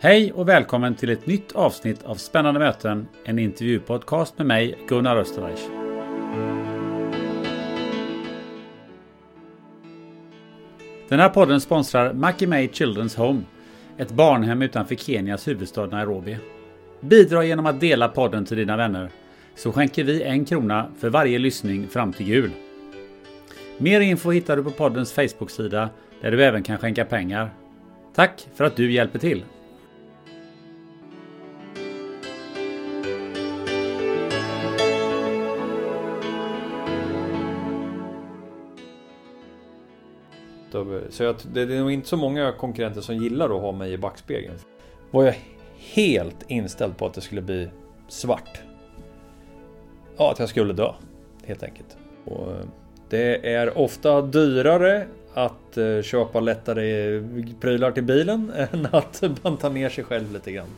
Hej och välkommen till ett nytt avsnitt av Spännande möten, en intervjupodcast med mig, Gunnar Österreich. Den här podden sponsrar Mackie May Children's Home, ett barnhem utanför Kenias huvudstad Nairobi. Bidra genom att dela podden till dina vänner, så skänker vi en krona för varje lyssning fram till jul. Mer info hittar du på poddens Facebook-sida, där du även kan skänka pengar. Tack för att du hjälper till! Så jag, det är nog inte så många konkurrenter som gillar att ha mig i backspegeln. Var jag helt inställd på att det skulle bli svart. Ja, att jag skulle dö. Helt enkelt. Och eh, det är ofta dyrare att eh, köpa lättare prylar till bilen än att banta ner sig själv lite grann.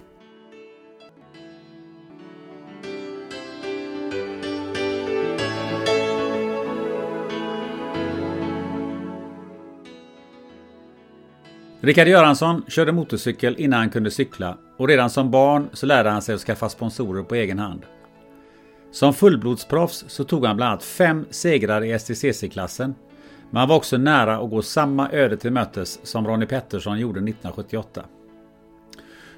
Rickard Göransson körde motorcykel innan han kunde cykla och redan som barn så lärde han sig att skaffa sponsorer på egen hand. Som fullblodsproffs så tog han bland annat fem segrar i STCC-klassen. Men han var också nära att gå samma öde till mötes som Ronnie Pettersson gjorde 1978.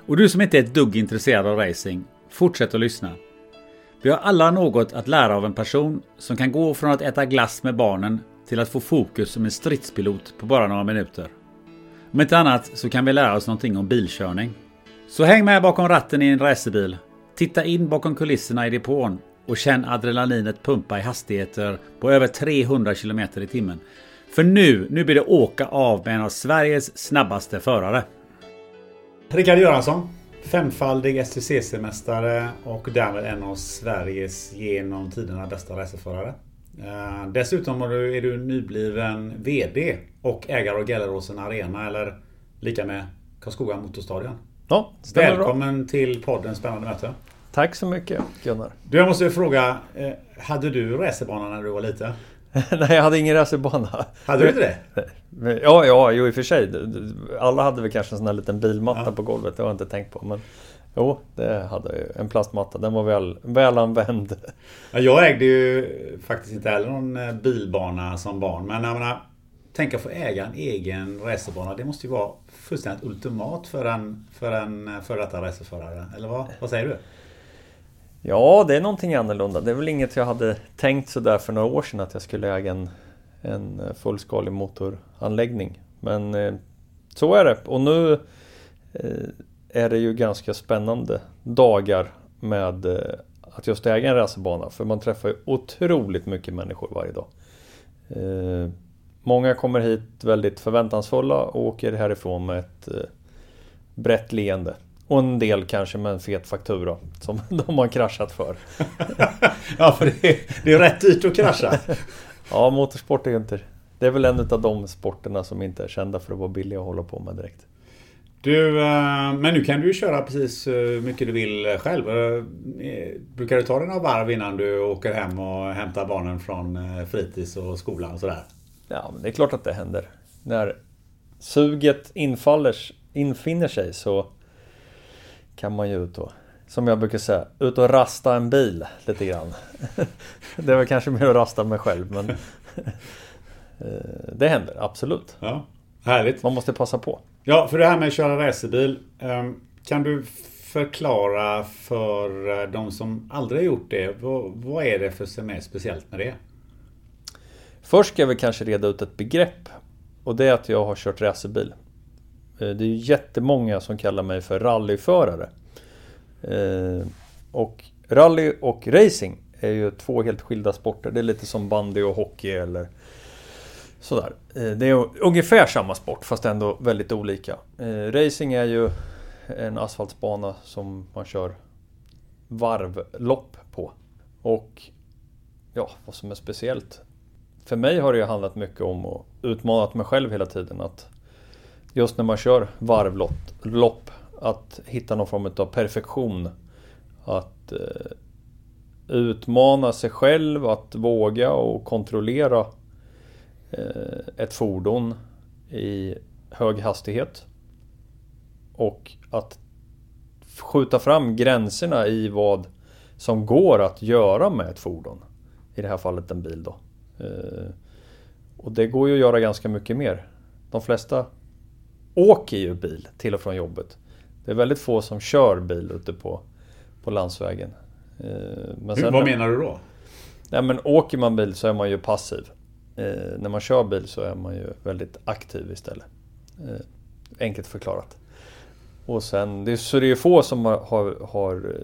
Och du som inte är ett dugg intresserad av racing, fortsätt att lyssna. Vi har alla något att lära av en person som kan gå från att äta glass med barnen till att få fokus som en stridspilot på bara några minuter. Om inte annat så kan vi lära oss någonting om bilkörning. Så häng med bakom ratten i en racerbil. Titta in bakom kulisserna i depån och känn adrenalinet pumpa i hastigheter på över 300 km i timmen. För nu, nu blir det åka av med en av Sveriges snabbaste förare. Rickard Göransson, femfaldig STCC-mästare och därmed en av Sveriges genom tiderna bästa racerförare. Eh, dessutom är du nybliven VD och ägare av Gelleråsen Arena eller lika med Karlskoga Motorstadion. Ja, Välkommen bra. till podden Spännande möte. Tack så mycket Gunnar. Du, jag måste fråga. Eh, hade du racerbana när du var liten? Nej, jag hade ingen racerbana. Hade du inte det? Ja, ja, jo i och för sig. Alla hade väl kanske en sån här liten bilmatta ja. på golvet. Det har jag inte tänkt på. Men Jo, det hade jag En plastmatta. Den var väl, väl använd. Ja, jag ägde ju faktiskt inte heller någon eh, bilbana som barn. Men jag menar, tänk att få äga en egen racerbana. Det måste ju vara fullständigt ultimat för en, för en före detta racerförare. Eller vad, vad säger du? Ja, det är någonting annorlunda. Det är väl inget jag hade tänkt sådär för några år sedan att jag skulle äga en, en fullskalig motoranläggning. Men eh, så är det. Och nu eh, är det ju ganska spännande dagar med eh, att just äga en racerbana. För man träffar ju otroligt mycket människor varje dag. Eh, Eh, många kommer hit väldigt förväntansfulla och åker härifrån med ett eh, brett leende. Och en del kanske med en fet faktura som de har kraschat för. ja, för det är, det är rätt dyrt att krascha. ja, motorsport är inte... Det är väl en av de sporterna som inte är kända för att vara billiga att hålla på med direkt. Du, eh, men nu kan du ju köra precis hur mycket du vill själv. Eh, brukar du ta dig några varv innan du åker hem och hämtar barnen från eh, fritids och skolan och sådär? Ja, men det är klart att det händer. När suget infaller, infinner sig så kan man ju ut och, som jag brukar säga, ut och rasta en bil lite grann. det väl kanske mer att rasta mig själv, men det händer absolut. Ja, härligt. Man måste passa på. Ja, för det här med att köra racerbil. Ehm, kan du förklara för de som aldrig har gjort det, vad, vad är det för som är speciellt med det? Först ska vi kanske reda ut ett begrepp och det är att jag har kört racerbil. Eh, det är ju jättemånga som kallar mig för rallyförare. Eh, och rally och racing är ju två helt skilda sporter. Det är lite som bandy och hockey eller sådär. Eh, det är ungefär samma sport fast ändå väldigt olika. Racing är ju en asfaltsbana som man kör varvlopp på. Och ja, vad som är speciellt. För mig har det ju handlat mycket om att utmana mig själv hela tiden. Att just när man kör varvlopp, att hitta någon form av perfektion. Att eh, utmana sig själv, att våga och kontrollera eh, ett fordon i hög hastighet. Och att skjuta fram gränserna i vad som går att göra med ett fordon. I det här fallet en bil då. Eh, och det går ju att göra ganska mycket mer. De flesta åker ju bil till och från jobbet. Det är väldigt få som kör bil ute på, på landsvägen. Eh, men sen, Vad menar du då? Nej, men åker man bil så är man ju passiv. Eh, när man kör bil så är man ju väldigt aktiv istället. enkelt förklarat. Och sen, det, så det är få som har, har, har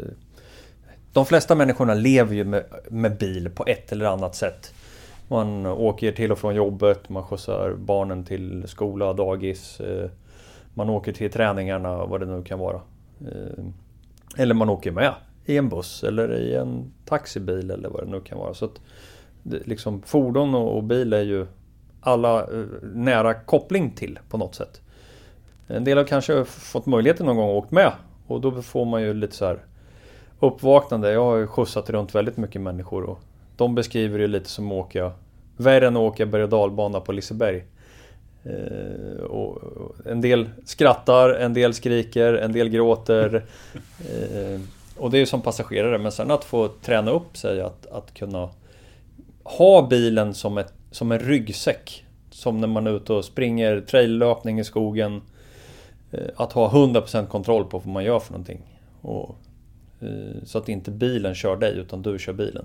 De flesta människorna lever ju med, med bil på ett eller annat sätt. Man åker till och från jobbet, man skjutsar barnen till skola, dagis. Eh, man åker till träningarna, vad det nu kan vara. Eh, eller man åker med i en buss eller i en taxibil eller vad det nu kan vara. Så att, liksom, fordon och bil är ju alla eh, nära koppling till på något sätt. En del har kanske fått möjligheten någon gång och åkt med och då får man ju lite så här uppvaknande. Jag har ju skjutsat runt väldigt mycket människor och de beskriver det lite som att åka värre än att åka berg och dalbana på Liseberg. Eh, och en del skrattar, en del skriker, en del gråter. Eh, och det är ju som passagerare, men sen att få träna upp sig att, att kunna ha bilen som, ett, som en ryggsäck. Som när man är ute och springer traillöpning i skogen. Eh, att ha 100% kontroll på vad man gör för någonting. Och, eh, så att inte bilen kör dig, utan du kör bilen.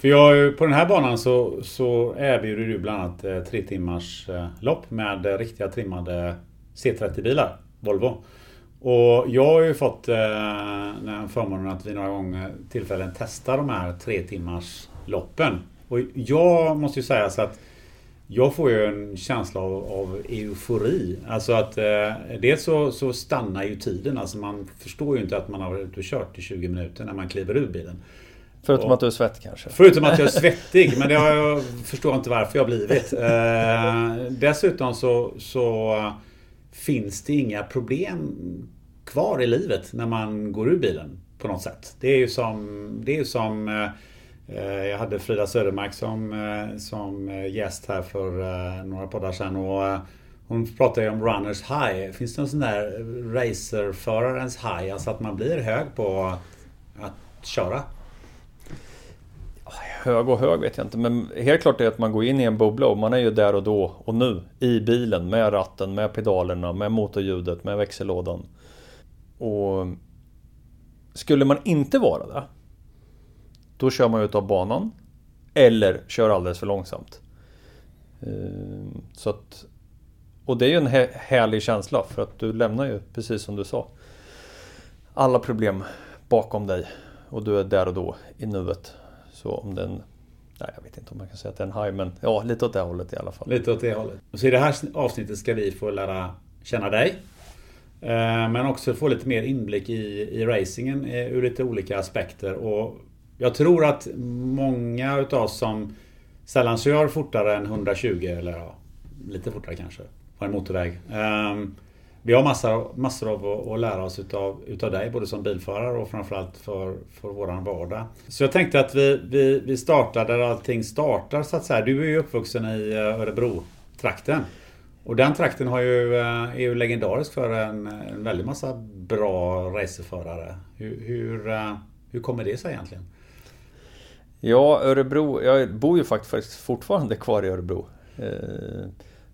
För jag, på den här banan så, så erbjuder du bland annat eh, tre timmars eh, lopp med eh, riktiga trimmade C30-bilar, Volvo. Och jag har ju fått eh, den förmånen att vid några gånger tillfällen testa de här tre timmars loppen. Och jag måste ju säga så att jag får ju en känsla av, av eufori. Alltså att eh, dels så, så stannar ju tiden. Alltså man förstår ju inte att man har varit ute och kört i 20 minuter när man kliver ur bilen. Förutom och, att du är svettig kanske? Förutom att jag är svettig, men det har jag, förstår inte varför jag har blivit. Eh, dessutom så, så finns det inga problem kvar i livet när man går ur bilen på något sätt. Det är ju som, det är som eh, jag hade Frida Södermark som, eh, som gäst här för eh, några poddar sedan och eh, hon pratade ju om runners high. Finns det någon sån där racerförarens high? Alltså att man blir hög på att köra? Hög och hög vet jag inte, men helt klart är att man går in i en bubbla och man är ju där och då och nu i bilen med ratten, med pedalerna, med motorljudet, med växellådan. Och skulle man inte vara det, då kör man ut av banan eller kör alldeles för långsamt. Ehm, så att, och det är ju en härlig känsla för att du lämnar ju, precis som du sa, alla problem bakom dig och du är där och då i nuet. Så om den... Nej, jag vet inte om man kan säga att det är en haj, men ja, lite åt det hållet i alla fall. Lite åt det hållet. Så i det här avsnittet ska vi få lära känna dig. Eh, men också få lite mer inblick i, i racingen eh, ur lite olika aspekter. Och jag tror att många utav oss som sällan kör fortare än 120 eller ja, lite fortare kanske på en motorväg. Eh, vi har massor, massor av att lära oss utav, utav dig, både som bilförare och framförallt för, för våran vardag. Så jag tänkte att vi, vi, vi startar där allting startar så att säga. Du är ju uppvuxen i eh, Örebro-trakten. Och den trakten har ju, eh, är ju legendarisk för en, en väldig massa bra racerförare. Hur, hur, eh, hur kommer det sig egentligen? Ja, Örebro. Jag bor ju faktiskt fortfarande kvar i Örebro.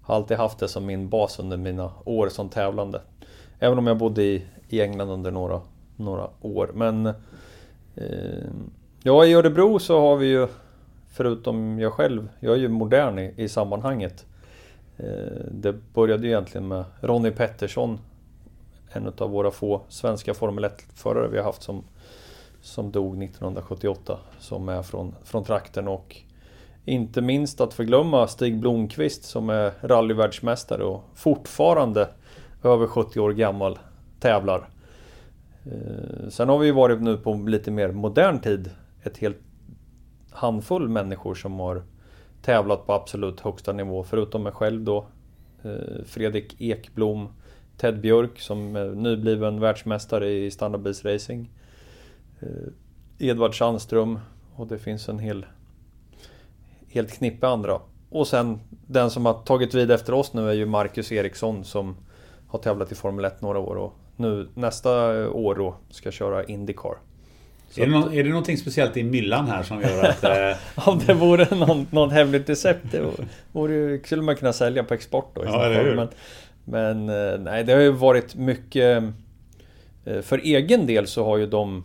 Har alltid haft det som min bas under mina år som tävlande. Även om jag bodde i, i England under några, några år. Men eh, ja, i Örebro så har vi ju förutom jag själv, jag är ju modern i, i sammanhanget. Eh, det började ju egentligen med Ronnie Pettersson, en av våra få svenska Formel 1-förare vi har haft som, som dog 1978, som är från, från trakten och inte minst att förglömma Stig Blomqvist som är rallyvärldsmästare och fortfarande över 70 år gammal tävlar. Eh, sen har vi varit nu på lite mer modern tid ett helt handfull människor som har tävlat på absolut högsta nivå förutom mig själv då. Eh, Fredrik Ekblom, Ted Björk som är nybliven världsmästare i standardbilsracing. Eh, Edvard Sandström och det finns en hel helt knippe andra. Och sen den som har tagit vid efter oss nu är ju Marcus Eriksson som har tävlat i Formel 1 några år och nu nästa år då ska köra Indycar. är, det no är det någonting speciellt i myllan här som gör att... Eh... Om det vore någon, någon hemligt recept det vore, skulle man kunna sälja på export då. Ja, eller hur? Men, men eh, nej, det har ju varit mycket... Eh, för egen del så har ju de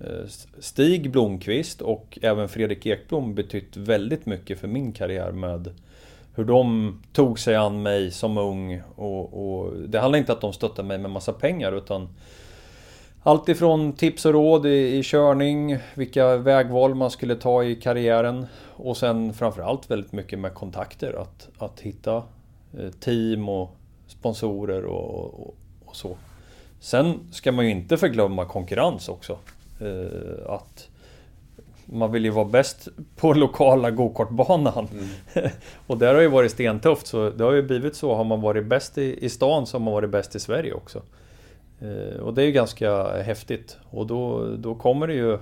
Eh, Stig Blomqvist och även Fredrik Ekblom betytt väldigt mycket för min karriär med hur de tog sig an mig som ung och, och det handlar inte om att de stöttade mig med massa pengar utan allt ifrån tips och råd i, i körning, vilka vägval man skulle ta i karriären och sen framförallt väldigt mycket med kontakter. Att, att hitta eh, team och sponsorer och, och, och så. Sen ska man ju inte förglömma konkurrens också. Eh, att man vill ju vara bäst på lokala gokartbanan. Mm. och där har ju varit stentufft så det har ju blivit så. Har man varit bäst i, i stan så har man varit bäst i Sverige också. Eh, och det är ju ganska häftigt. Och då, då kommer det ju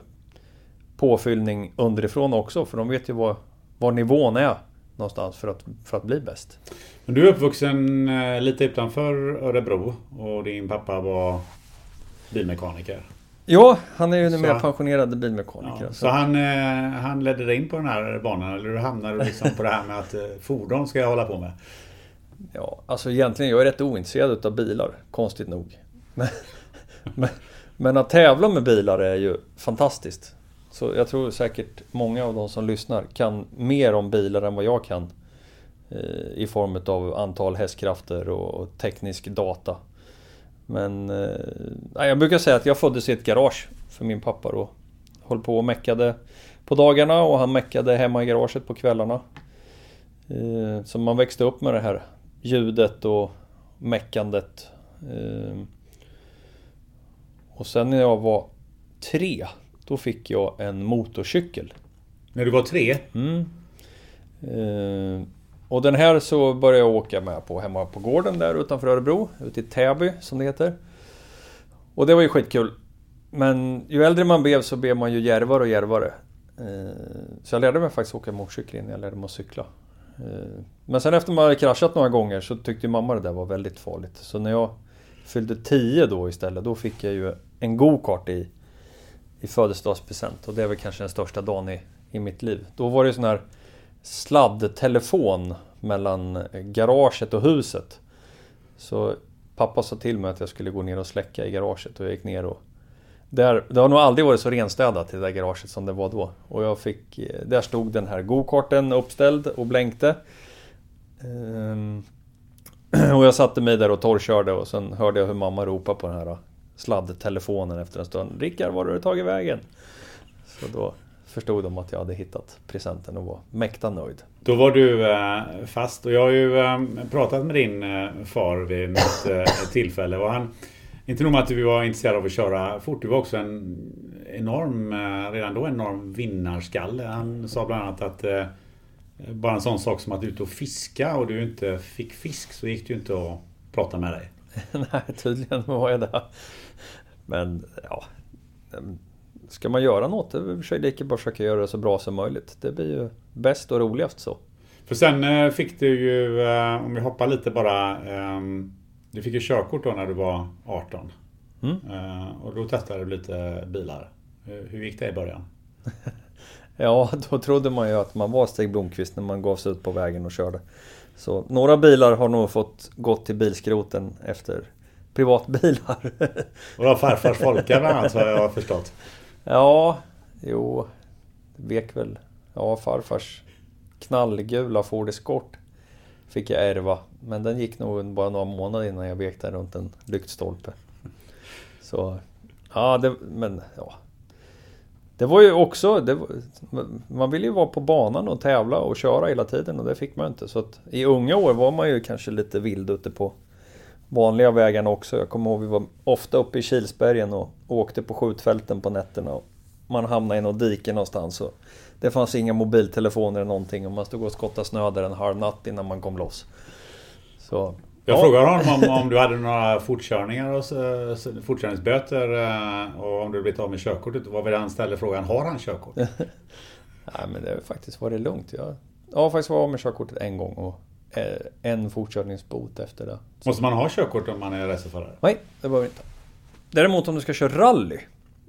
påfyllning underifrån också för de vet ju var, var nivån är någonstans för att, för att bli bäst. Men du är uppvuxen eh, lite utanför Örebro och din pappa var bilmekaniker. Ja, han är ju numera pensionerad bilmekaniker. Ja, så, så han, eh, han ledde dig in på den här banan eller du hamnade liksom på det här med att eh, fordon ska jag hålla på med? Ja, alltså egentligen jag är rätt ointresserad av bilar, konstigt nog. Men, men, men, att tävla med bilar är ju fantastiskt. Så jag tror säkert många av de som lyssnar kan mer om bilar än vad jag kan. Eh, I form av antal hästkrafter och, och teknisk data. Men eh, jag brukar säga att jag föddes i ett garage för min pappa då. Höll på och meckade på dagarna och han meckade hemma i garaget på kvällarna. Eh, så man växte upp med det här ljudet och meckandet. Eh, och sen när jag var tre, då fick jag en motorcykel. När du var tre? Mm. Eh, och den här så började jag åka med på hemma på gården där utanför Örebro, ute i Täby som det heter. Och det var ju skitkul. Men ju äldre man blev så blev man ju järvare och järvare. Eh, så jag lärde mig faktiskt åka motorcykel innan jag lärde mig att cykla. Eh, men sen efter man hade kraschat några gånger så tyckte mamma det där var väldigt farligt. Så när jag fyllde 10 då istället, då fick jag ju en go-kart i, i födelsedagspresent. Och det är väl kanske den största dagen i, i mitt liv. Då var det ju sån här sladdtelefon mellan garaget och huset. Så pappa sa till mig att jag skulle gå ner och släcka i garaget och jag gick ner och där, det har nog aldrig varit så renstädat i det där garaget som det var då. Och jag fick, där stod den här gokarten uppställd och blänkte. Ehm, och jag satte mig där och torrkörde och sen hörde jag hur mamma ropade på den här sladdtelefonen efter en stund. Rickard, var har du tagit vägen? Så då förstod de att jag hade hittat presenten och var mäkta nöjd. Då var du eh, fast och jag har ju eh, pratat med din eh, far vid något tillfälle och han inte nog med att du var intresserad av att köra fort, du var också en enorm, redan då en enorm vinnarskalle. Han sa bland annat att bara en sån sak som att ut och fiska och du inte fick fisk så gick det ju inte att prata med dig. Nej, tydligen var jag det. Men ja, ska man göra något, det är lika bra försöka göra det så bra som möjligt. Det blir ju bäst och roligast så. För sen eh, fick du ju, eh, om vi hoppar lite bara, ehm, du fick ju körkort då när du var 18. Mm. Eh, och då testade du lite bilar. Hur gick det i början? ja, då trodde man ju att man var Stig Blomqvist när man gav sig ut på vägen och körde. Så några bilar har nog fått gått till bilskroten efter privatbilar. Och farfars Folka bland annat har jag förstått. Ja, jo. Det vek väl. Ja, farfars knallgula Ford Escort fick jag ärva. Men den gick nog bara några månader innan jag vek den runt en lyktstolpe. Så, ja, det, men ja. Det var ju också, det, man ville ju vara på banan och tävla och köra hela tiden och det fick man inte. Så att i unga år var man ju kanske lite vild ute på vanliga vägarna också. Jag kommer ihåg vi var ofta uppe i Kilsbergen och åkte på skjutfälten på nätterna. Och man hamnade i något dike någonstans. Och det fanns inga mobiltelefoner eller någonting och man stod och skottade snö där en halv natt innan man kom loss. Så, jag ja. frågade honom om, om du hade några fortkörningar och fortkörningsböter eh, och om du blivit av med körkortet. Vad var det han ställde frågan? Har han körkort? Nej men det har faktiskt varit lugnt. Jag, jag har faktiskt varit av med körkortet en gång och en fortkörningsbot efter det. Måste man ha körkort om man är racerförare? Nej, det behöver inte. Däremot om du ska köra rally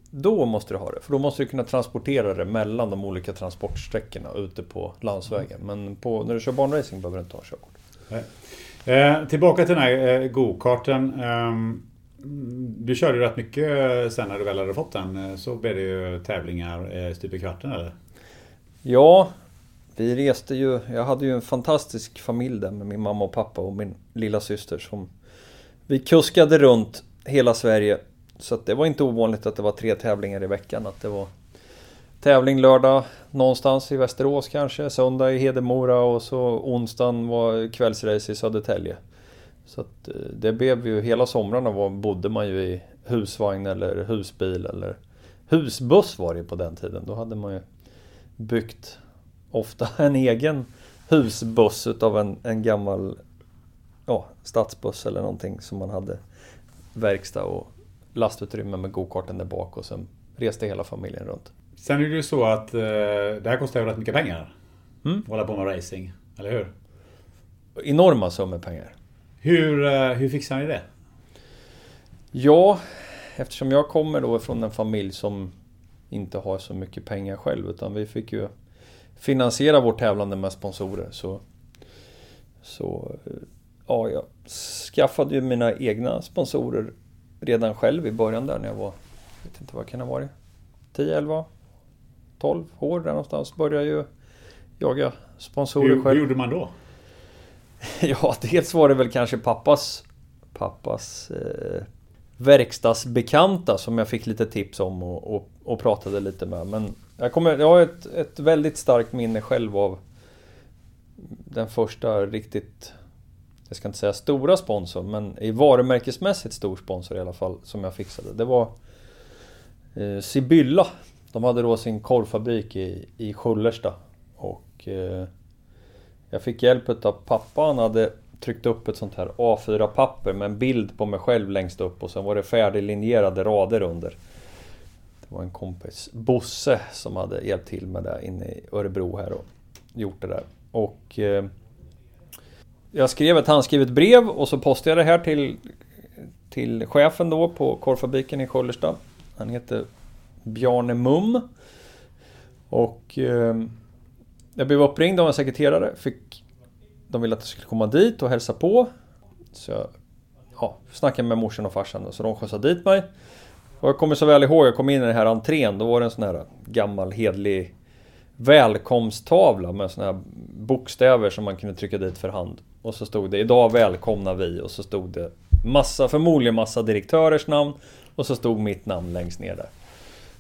då måste du ha det, för då måste du kunna transportera det mellan de olika transportsträckorna ute på landsvägen. Men på, när du kör banracing behöver du inte ha körkort. Eh, tillbaka till den här eh, go-karten. Eh, du körde ju rätt mycket eh, sen när du väl hade fått den. Eh, så blev det ju tävlingar eh, stup i kvarten eller? Ja, vi reste ju. Jag hade ju en fantastisk familj där med min mamma och pappa och min lilla syster som vi kuskade runt hela Sverige så det var inte ovanligt att det var tre tävlingar i veckan. Att det var tävling lördag någonstans i Västerås kanske, söndag i Hedemora och så onsdagen var kvällsrace i Södertälje. Så att eh, det blev ju, hela somrarna var, bodde man ju i husvagn eller husbil eller husbuss var det på den tiden. Då hade man ju byggt ofta en egen husbuss utav en, en gammal ja, stadsbuss eller någonting som man hade verkstad och lastutrymme med gokarten där bak och sen reste hela familjen runt. Sen är det ju så att eh, det här kostar ju rätt mycket pengar. Mm. Att hålla på med racing, eller hur? Enorma summor pengar. Hur, eh, hur fixar ni det? Ja, eftersom jag kommer då från en familj som inte har så mycket pengar själv utan vi fick ju finansiera vårt tävlande med sponsorer så så ja, jag skaffade ju mina egna sponsorer redan själv i början där när jag var, jag vet inte vad kan det ha varit, 10, 11, 12 år där någonstans. Började ju jaga sponsorer hur, själv. Hur gjorde man då? ja, dels var det väl kanske pappas, pappas eh, verkstadsbekanta som jag fick lite tips om och, och, och pratade lite med. Men jag, kommer, jag har ett, ett väldigt starkt minne själv av den första riktigt jag ska inte säga stora sponsor, men i varumärkesmässigt stor sponsor i alla fall som jag fixade. Det var eh, Sibylla. De hade då sin korvfabrik i, i Sköllersta. Och eh, jag fick hjälp av pappa. Han hade tryckt upp ett sånt här A4-papper med en bild på mig själv längst upp och sen var det färdiglinjerade rader under. Det var en kompis, Bosse, som hade hjälpt till med det inne i Örebro här och gjort det där. Och eh, jag skrev ett handskrivet brev och så postade jag det här till, till chefen då på korvfabriken i Sköllersta. Han heter Bjarne Mum. Och eh, jag blev uppringd av en sekreterare. Fick, de ville att jag skulle komma dit och hälsa på. Så jag ja, snackade med morsan och farsan då, så de skjutsade dit mig. Och jag kommer så väl ihåg, jag kom in i den här entrén, då var det en sån här gammal hedlig välkomsttavla med såna här bokstäver som man kunde trycka dit för hand. Och så stod det idag välkomnar vi och så stod det massa, förmodligen massa direktörers namn och så stod mitt namn längst ner där.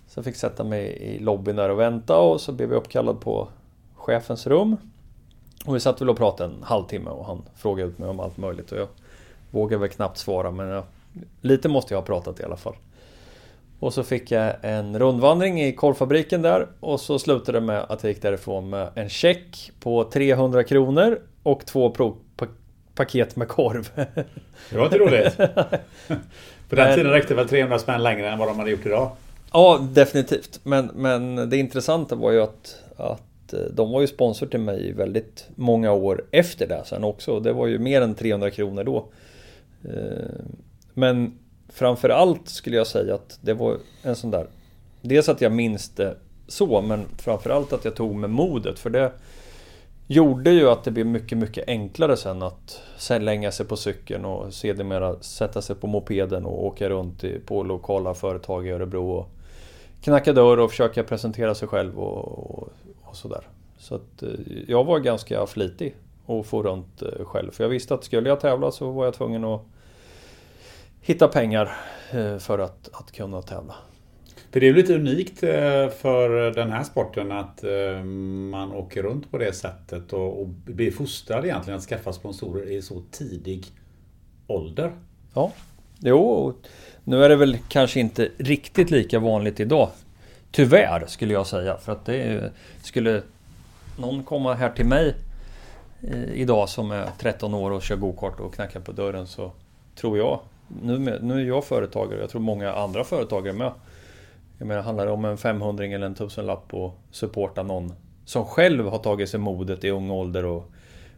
Så jag fick sätta mig i lobbyn där och vänta och så blev jag uppkallad på chefens rum. Och vi satt väl och pratade en halvtimme och han frågade ut mig om allt möjligt och jag vågade väl knappt svara men jag, lite måste jag ha pratat i alla fall. Och så fick jag en rundvandring i korvfabriken där och så slutade det med att jag gick därifrån med en check på 300 kronor och två paket med korv. Det var inte roligt. På den tiden räckte väl 300 spänn längre än vad de hade gjort idag? Ja, definitivt. Men, men det intressanta var ju att, att eh, de var ju sponsor till mig väldigt många år efter det sen också. Det var ju mer än 300 kronor då. Eh, men framförallt skulle jag säga att det var en sån där... Dels att jag minns det så, men framförallt att jag tog med modet. För det... gjorde ju att det blev mycket, mycket enklare sen att slänga sig på cykeln och sedermera sätta sig på mopeden och åka runt på lokala företag i Örebro och knacka dörr och försöka presentera sig själv och, och, och sådär. Så att eh, jag var ganska flitig och få runt eh, själv. För jag visste att skulle jag tävla så var jag tvungen att hitta pengar eh, för att, att kunna tävla. För det är lite unikt för den här sporten att man åker runt på det sättet och blir fostrad egentligen att skaffa sponsorer i så tidig ålder. Ja, jo, nu är det väl kanske inte riktigt lika vanligt idag. Tyvärr skulle jag säga. För att det skulle någon komma här till mig eh, idag som är 13 år och kör gokart och knackar på dörren så tror jag, nu, nu är jag företagare, jag tror många andra företagare med. Jag menar, handlar det om en 500 eller en tusenlapp och supporta någon som själv har tagit sig modet i ung ålder och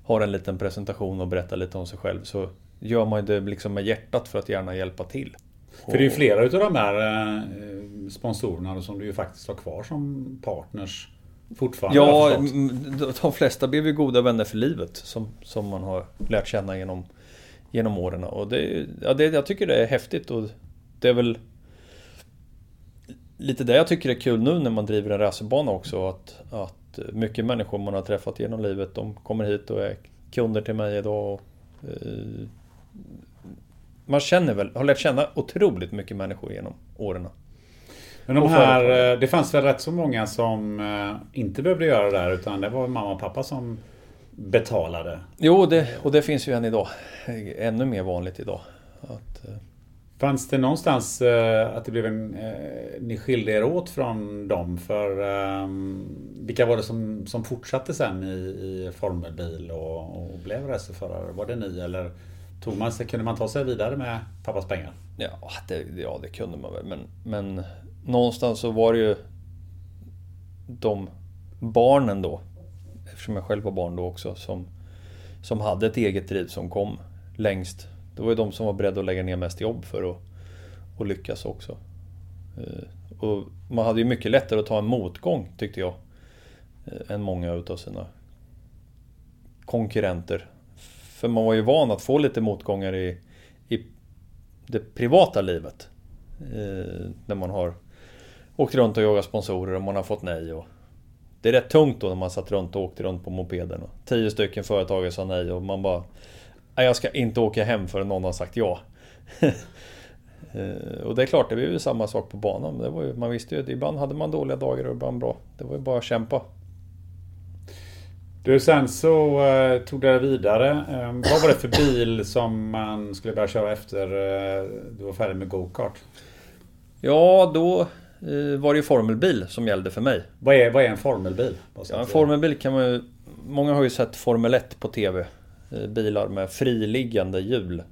har en liten presentation och berättar lite om sig själv så gör man det liksom med hjärtat för att gärna hjälpa till. För det är ju flera utav de här eh, sponsorerna som du ju faktiskt har kvar som partners fortfarande. Ja, de flesta blev ju goda vänner för livet som, som man har lärt känna genom, genom åren. Och det, ja, det, jag tycker det är häftigt och det är väl lite det jag tycker är kul nu när man driver en racerbana också. Att, att mycket människor man har träffat genom livet de kommer hit och är kunder till mig idag. Och, eh, man känner väl, har lärt känna otroligt mycket människor genom åren. Men de här, eh, det fanns väl rätt så många som eh, inte behövde göra det där utan det var mamma och pappa som betalade? Jo, det, och det finns ju än idag. Ännu mer vanligt idag. Att, eh, Fanns det någonstans att det blev en... Ni skilde er åt från dem för vilka var det som, som fortsatte sen i, i formelbil och, och blev racerförare? Var det ni eller tog man sig, kunde man ta sig vidare med pappas pengar? Ja, det, ja, det kunde man väl. Men, men någonstans så var det ju de barnen då, eftersom jag själv var barn då också, som, som hade ett eget driv som kom längst. Det var ju de som var beredda att lägga ner mest jobb för att, att lyckas också. Eh, och man hade ju mycket lättare att ta en motgång tyckte jag. Eh, än många utav sina konkurrenter. För man var ju van att få lite motgångar i, i det privata livet. Eh, när man har åkt runt och jagat sponsorer och man har fått nej. Och det är rätt tungt då när man satt runt och åkte runt på mopeden. Och tio stycken företagare sa nej och man bara... Nej, jag ska inte åka hem förrän någon har sagt ja. Eh, och det är klart, det blev ju samma sak på banan. Det var ju, man visste ju att ibland hade man dåliga dagar och ibland bra. Det var ju bara att kämpa. Du, sen så uh, tog det vidare. Um, vad var det för bil som man skulle börja köra efter uh, du var färdig med go-kart? Ja, då var det ju formelbil som gällde för mig. Vad är, vad är en formelbil? Ja, en formelbil kan man ju... Många har ju sett Formel 1 på TV. Bilar med friliggande hjul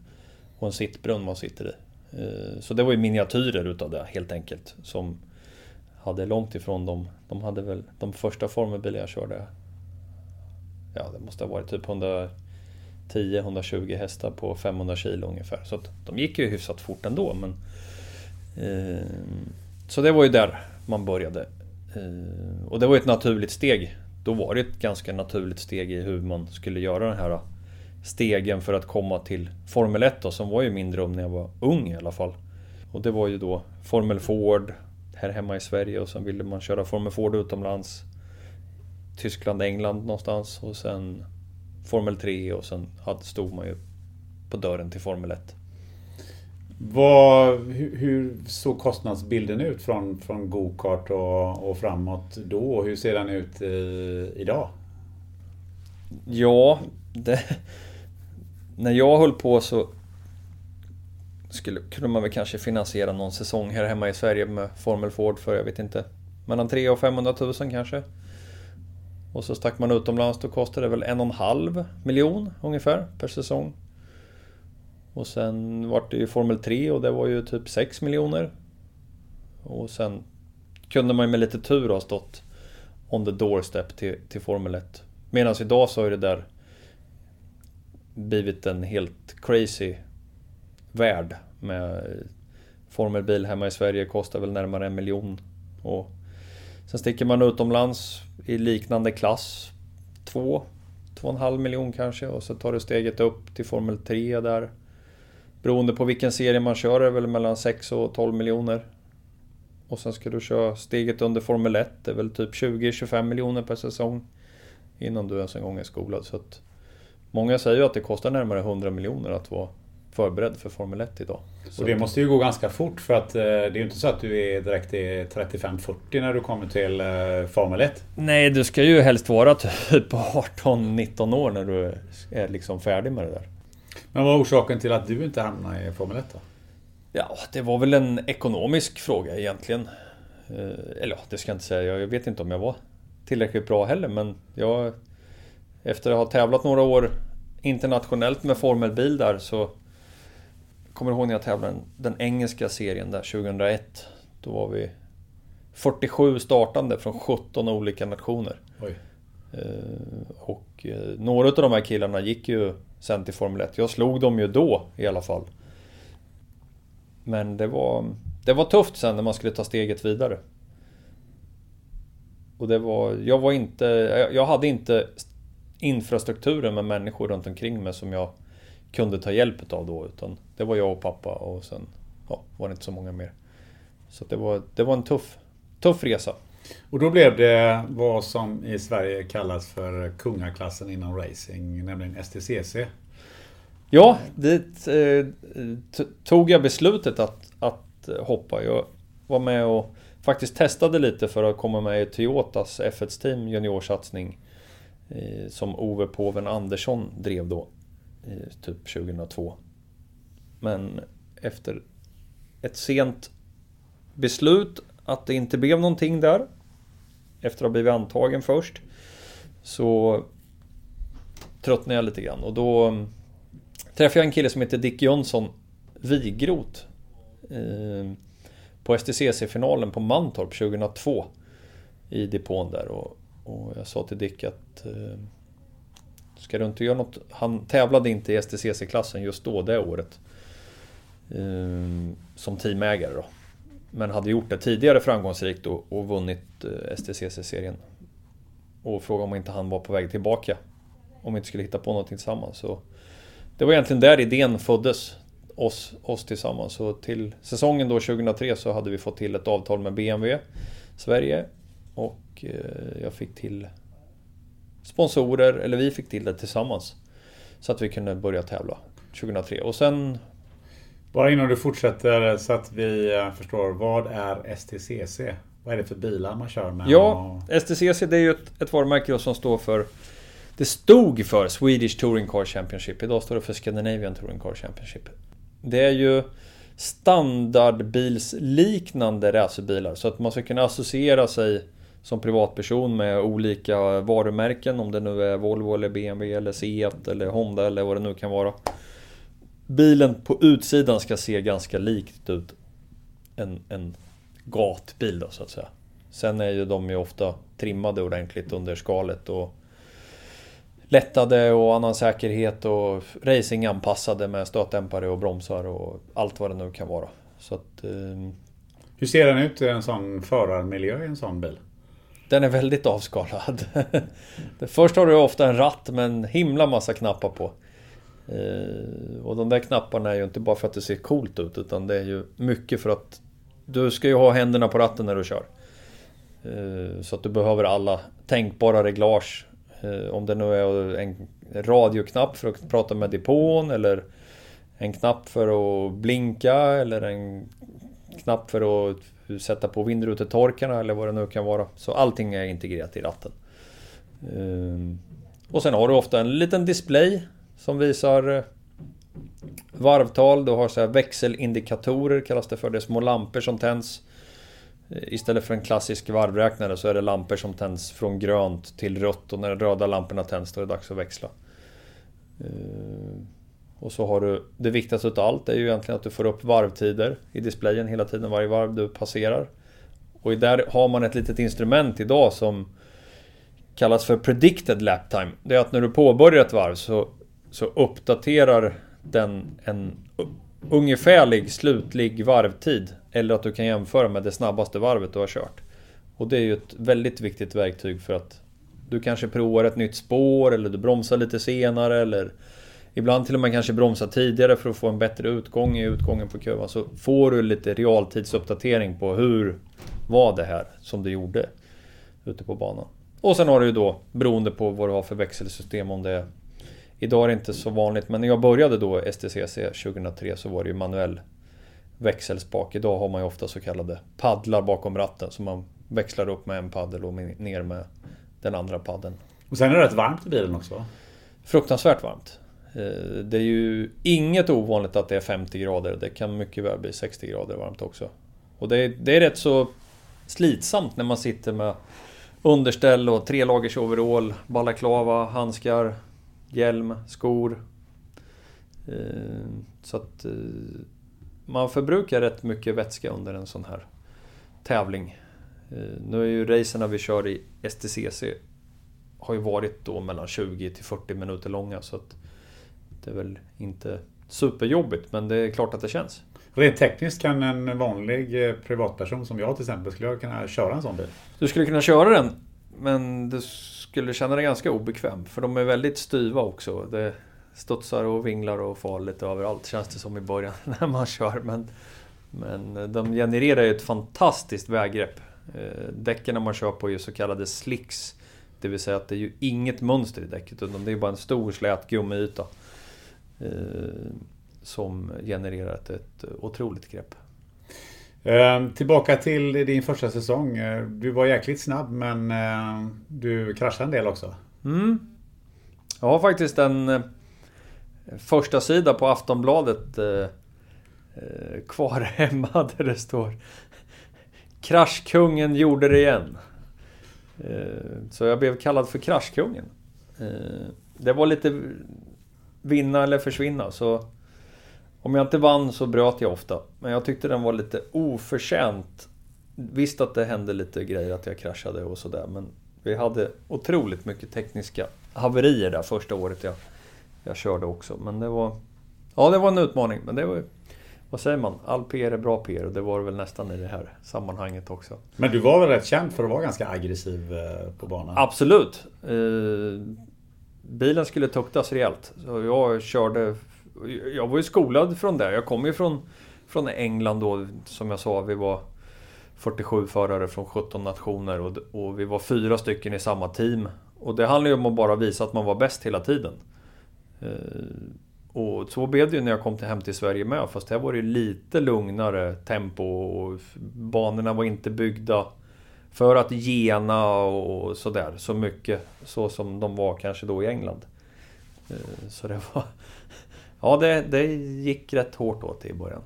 och en sittbrunn man sitter i. Så det var ju miniatyrer utav det helt enkelt. Som hade långt ifrån dem. De hade väl de första formelbilar jag körde ja, det måste ha varit typ 110-120 hästar på 500 kilo ungefär. Så de gick ju hyfsat fort ändå. Men, eh, så det var ju där man började. Eh, och det var ett naturligt steg. Då var det ett ganska naturligt steg i hur man skulle göra den här eh, stegen för att komma till Formel 1 då, som var ju min dröm när jag var ung i alla fall. Och det var ju då Formel Ford här hemma i Sverige och sen ville man köra Formel Ford utomlands. Tyskland, England någonstans och sen Formel 3 och sen stod man ju på dörren till Formel 1. Vad, hur, hur såg kostnadsbilden ut från, från gokart och, och framåt då? Hur ser den ut i, idag? Ja, det, när jag höll på så skulle, kunde man väl kanske finansiera någon säsong här hemma i Sverige med Formel Ford för, jag vet inte, mellan 300 och 500 000 kanske. Och så stack man utomlands, då kostade det väl en och en halv miljon ungefär per säsong. Och sen vart det ju Formel 3 och det var ju typ 6 miljoner. Och sen kunde man ju med lite tur ha stått on the doorstep till, till Formel 1. Medan idag så har det där blivit en helt crazy värld med Formelbil hemma i Sverige kostar väl närmare en miljon. Och sen sticker man utomlands i liknande klass. Två, 2,5 miljon kanske och så tar du steget upp till Formel 3 där. Beroende på vilken serie man kör är väl mellan 6 och 12 miljoner. Och sen ska du köra steget under Formel 1, det är väl typ 20-25 miljoner per säsong. Innan du ens en gång är skolad. Så att många säger ju att det kostar närmare 100 miljoner att vara förberedd för Formel 1 idag. Så och det måste ju gå ganska fort för att eh, det är ju inte så att du är direkt i 35-40 när du kommer till eh, Formel 1. Nej, du ska ju helst vara typ 18-19 år när du är liksom färdig med det där. Men vad var orsaken till att du inte hamnade i Formel 1 då? Ja, det var väl en ekonomisk fråga egentligen. Eh, eller ja, det ska jag inte säga. Jag vet inte om jag var tillräckligt bra heller, men jag... Efter att ha tävlat några år internationellt med formelbil där så... Kommer ihåg när jag tävlade den engelska serien där 2001. Då var vi 47 startande från 17 olika nationer. Oj. Eh, och eh, några av de här killarna gick ju sen till Formel 1. Jag slog dem ju då i alla fall. Men det var, det var tufft sen när man skulle ta steget vidare. Och det var, jag var inte, jag hade inte infrastrukturen med människor runt omkring mig som jag kunde ta hjälp av då. Utan det var jag och pappa och sen ja, var det inte så många mer. Så det var, det var en tuff, tuff resa. Och då blev det vad som i Sverige kallas för kungaklassen inom racing, nämligen STCC. Ja, dit eh, tog jag beslutet att, att eh, hoppa. Jag var med och faktiskt testade lite för att komma med i Toyotas F1-team juniorsatsning. Eh, som Ove Påven Andersson drev då. Eh, typ 2002. Men efter ett sent beslut att det inte blev någonting där. Efter att ha blivit antagen först. Så tröttnade jag lite grann och då mm, träffade jag en kille som heter Dick Jönsson Vigrot. Eh, på STCC-finalen på Mantorp 2002. I depån där och, och jag sa till Dick att eh, Ska du inte göra något? Han tävlade inte i STCC-klassen just då, det året. Eh, som teamägare då. Men hade gjort det tidigare framgångsrikt och, och vunnit eh, STCC-serien. Och frågade om inte han var på väg tillbaka. Om vi inte skulle hitta på någonting tillsammans. Så det var egentligen där idén föddes. Oss, oss tillsammans. Så till säsongen då 2003 så hade vi fått till ett avtal med BMW Sverige. Och eh, jag fick till sponsorer, eller vi fick till det tillsammans. Så att vi kunde börja tävla 2003. Och sen... Bara innan du fortsätter så att vi eh, förstår. Vad är STCC? Vad är det för bilar man kör med? Ja, STCC det är ju ett, ett varumärke som står för det stod för Swedish Touring Car Championship. Idag står det för Scandinavian Touring Car Championship. Det är ju standardbilsliknande racerbilar. Så att man ska kunna associera sig som privatperson med olika varumärken. Om det nu är Volvo eller BMW eller Seat eller Honda eller vad det nu kan vara. Bilen på utsidan ska se ganska likt ut en, en gatbil då så att säga. Sen är ju de ju ofta trimmade ordentligt under skalet och lättade och annan säkerhet och racinganpassade med stötdämpare och bromsar och allt vad det nu kan vara. Så att, eh, Hur ser den ut, en sån förarmiljö i en sån bil? Den är väldigt avskalad. Först har du ofta en ratt med en himla massa knappar på. Eh, och de där knapparna är ju inte bara för att det ser coolt ut utan det är ju mycket för att du ska ju ha händerna på ratten när du kör. Eh, så att du behöver alla tänkbara reglage eh, om det nu är en radioknapp för att prata med depån eller en knapp för att blinka eller en knapp för att sätta på vindrutetorkarna eller vad det nu kan vara. Så allting är integrerat i ratten. Och sen har du ofta en liten display som visar eh, varvtal. Du har så här växelindikatorer kallas det för. Det är små lampor som tänds eh, istället för en klassisk varvräknare så är det lampor som tänds från grönt till rött och när de röda lamporna tänds då är det dags att växla. Eh, och så har du det viktigaste av allt är ju egentligen att du får upp varvtider i displayen hela tiden varje varv du passerar. Och där har man ett litet instrument idag som kallas för predicted lap time. Det är att när du påbörjar ett varv så, så uppdaterar den en ungefärlig slutlig varvtid eller att du kan jämföra med det snabbaste varvet du har kört. Och det är ju ett väldigt viktigt verktyg för att Du kanske provar ett nytt spår eller du bromsar lite senare eller Ibland till och med kanske bromsar tidigare för att få en bättre utgång i utgången på kurvan. Så får du lite realtidsuppdatering på hur var det här som du gjorde ute på banan. Och sen har du ju då, beroende på vad du har för växelsystem, om det är... Idag är det inte så vanligt, men när jag började då STCC 2003 så var det ju manuell växelspak. Idag har man ju ofta så kallade paddlar bakom ratten, så man växlar upp med en paddel och ner med den andra paddeln. Och sen är det rätt varmt i bilen också? Fruktansvärt varmt. Eh, det är ju inget ovanligt att det är 50 grader. Det kan mycket väl bli 60 grader varmt också. Och det är, det är rätt så slitsamt när man sitter med underställ och tre lagers overall, balaklava, handskar, hjälm, skor. Eh, så att eh, man förbrukar rätt mycket vätska under en sån här tävling. Nu är ju racerna vi kör i STCC har ju varit då mellan 20 till 40 minuter långa så att det är väl inte superjobbigt men det är klart att det känns. Rent tekniskt kan en vanlig eh, privatperson som jag till exempel, skulle jag kunna köra en sån bil? Du skulle kunna köra den men du skulle känna dig ganska obekväm för de är väldigt styva också. Det studsar och vinglar och far lite överallt känns det som i början när man kör. Men, men de genererar ju ett fantastiskt väggrepp. Eh, däcken när man kör på är ju så kallade slicks. Det vill säga att det är ju inget mönster i däcket utan det är bara en stor slät gummiyta. Eh, som genererar ett otroligt grepp. Eh, tillbaka till din första säsong. Eh, du var jäkligt snabb men eh, du kraschade en del också. Mm. Jag har faktiskt en eh, första sida på Aftonbladet eh, eh kvar hemma där det står Kraschkungen gjorde det igen. Ehm, så jag blev kallad för Kraschkungen. Ehm, det var lite vinna eller försvinna. Så om jag inte vann så bröt jag ofta. Men jag tyckte den var lite oförtjänt. Visst att det hände lite grejer, att jag kraschade och sådär. Men vi hade otroligt mycket tekniska haverier där första året jag, jag körde också. Men det var... Ja, det var en utmaning. Men det var vad säger man? All PR är bra PR och det var det väl nästan i det här sammanhanget också. Men du var väl rätt känd för att vara ganska aggressiv eh, på banan? Absolut. Eh, bilen skulle tuktas rejält. Så jag körde... Jag var ju skolad från det. Jag kom ju från, från England då, som jag sa. Vi var 47 förare från 17 nationer och, och vi var fyra stycken i samma team. Och det handlar ju om att bara visa att man var bäst hela tiden. Eh, och så blev det ju när jag kom till hem till Sverige med. Fast här var det lite lugnare tempo och banorna var inte byggda för att gena och sådär så mycket så som de var kanske då i England. Eh, så det var... Ja, det, det gick rätt hårt åt i början.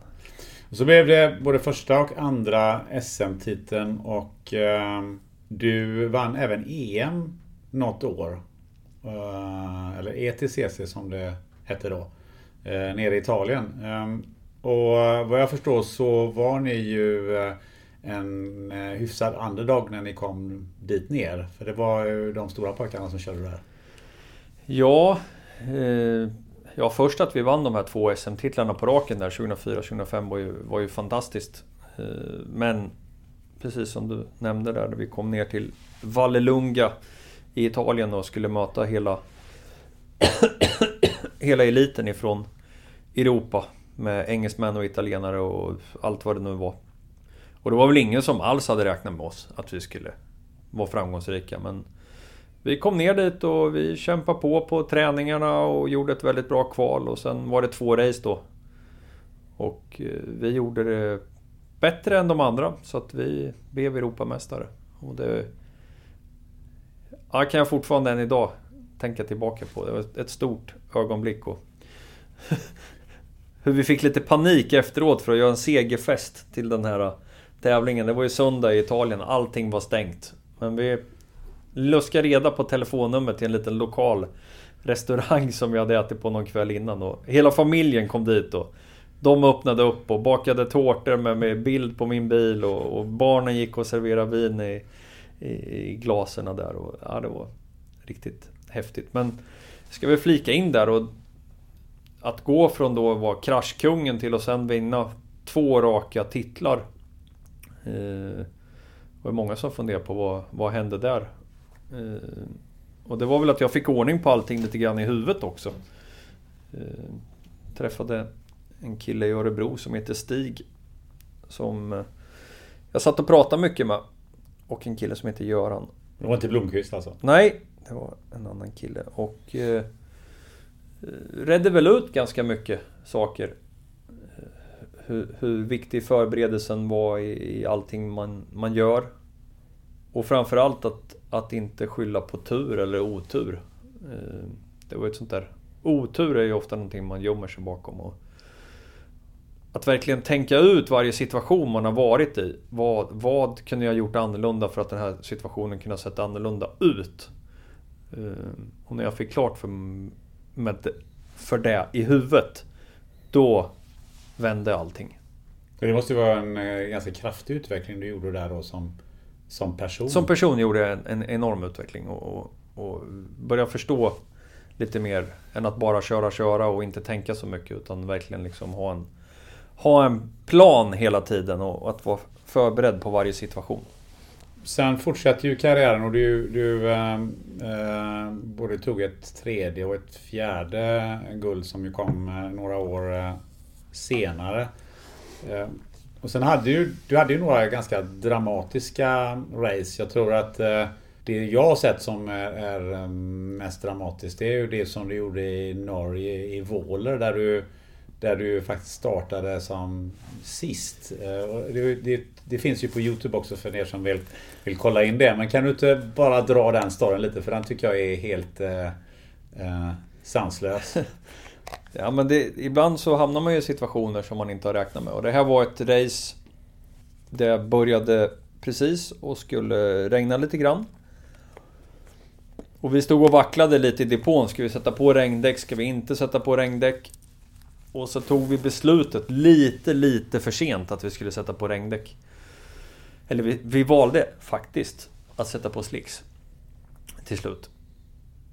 Så blev det både första och andra SM-titeln och eh, du vann även EM något år. Eh, eller ETCC som det hette då. Eh, nere i Italien. Eh, och vad jag förstår så var ni ju eh, en eh, hyfsad underdog när ni kom dit ner? För det var ju de stora pojkarna som körde där. Ja, eh, ja först att vi vann de här två SM-titlarna på raken där 2004-2005 var ju, var ju fantastiskt. Eh, men precis som du nämnde där, när vi kom ner till Vallelunga i Italien och skulle möta hela, hela eliten ifrån Europa med engelsmän och italienare och allt vad det nu var. Och det var väl ingen som alls hade räknat med oss, att vi skulle vara framgångsrika. Men vi kom ner dit och vi kämpade på på träningarna och gjorde ett väldigt bra kval. Och sen var det två race då. Och eh, vi gjorde det bättre än de andra, så att vi blev Europamästare. Och det ja, kan jag fortfarande än idag tänka tillbaka på. Det var ett stort ögonblick. Och hur vi fick lite panik efteråt för att göra en segerfest till den här eh, tävlingen. Det var ju söndag i Italien, allting var stängt. Men vi Luska reda på telefonnumret till en liten lokal restaurang som vi hade ätit på någon kväll innan. Och hela familjen kom dit och de öppnade upp och bakade tårtor med, med bild på min bil och, och barnen gick och serverade vin i, i, i glasen där. Och, ja, det var riktigt häftigt. Men ska vi flika in där och att gå från då att vara kraschkungen till att sen vinna två raka titlar Eh, det var många som funderade på vad, vad hände där? Eh, Och det var väl att jag fick ordning på allting lite grann i huvudet också. Eh, träffade en kille i Örebro som heter Stig. Som eh, jag satt och pratade mycket med. Och en kille som heter Göran. Det var inte Blomqvist alltså? Nej, det var en annan kille. Och eh, redde väl ut ganska mycket saker. Hur, hur viktig förberedelsen var i, i allting man, man gör. Och framförallt att, att inte skylla på tur eller otur. Eh, det var ett sånt där... Otur är ju ofta någonting man gömmer sig bakom. Och att verkligen tänka ut varje situation man har varit i. Vad, vad kunde jag gjort annorlunda för att den här situationen kunde ha sett annorlunda ut? Eh, och när jag fick klart för, med, för det i huvudet, då vände allting. Det måste ju vara en eh, ganska kraftig utveckling du gjorde där då som, som person. Som person gjorde jag en, en enorm utveckling och, och, och börja förstå lite mer än att bara köra, köra och inte tänka så mycket utan verkligen liksom ha en, ha en plan hela tiden och att vara förberedd på varje situation. Sen fortsatte ju karriären och du, du äh, äh, både tog ett tredje och ett fjärde guld som ju kom äh, några år äh, senare. Och sen hade ju, du hade ju några ganska dramatiska race. Jag tror att eh, det jag har sett som är, är eh, mest dramatiskt det är ju det som du gjorde i Norge i Våler där du där du faktiskt startade som sist. Eh, det, det, det, finns ju på Youtube också för er som vill, vill kolla in det. Men kan du inte bara dra den storyn lite? För den tycker jag är helt eh, eh, sanslös. ja men det, ibland så hamnar man ju i situationer som man inte har räknat med. Och det här var ett race det började precis och skulle regna lite grann. Och vi stod och vacklade lite i depån. Ska vi sätta på regndäck? Ska vi inte sätta på regndäck? Och så tog vi beslutet lite, lite för sent att vi skulle sätta på regndäck. Eller vi, vi valde faktiskt att sätta på slicks. Till slut.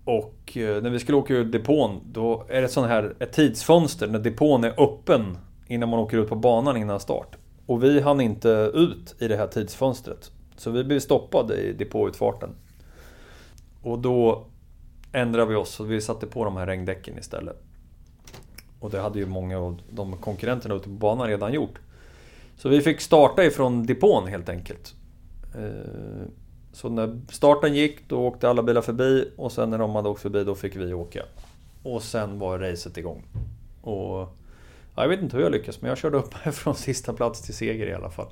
Och eh, när vi skulle åka ur depån, då är det sån här ett tidsfönster när depån är öppen innan man åker ut på banan innan start. Och vi hann inte ut i det här tidsfönstret. Så vi blev stoppade i depåutfarten. Och då ändrade vi oss och vi satte på de här regndäcken istället. Och det hade ju många av de konkurrenterna ute på banan redan gjort. Så vi fick starta ifrån depån helt enkelt. Eh, Eh, så när starten gick, då åkte alla bilar förbi och sen när de hade åkt förbi, då fick vi åka. Och sen var racet igång. Och jag vet inte hur jag lyckades, men jag körde upp från sista plats till seger i alla fall.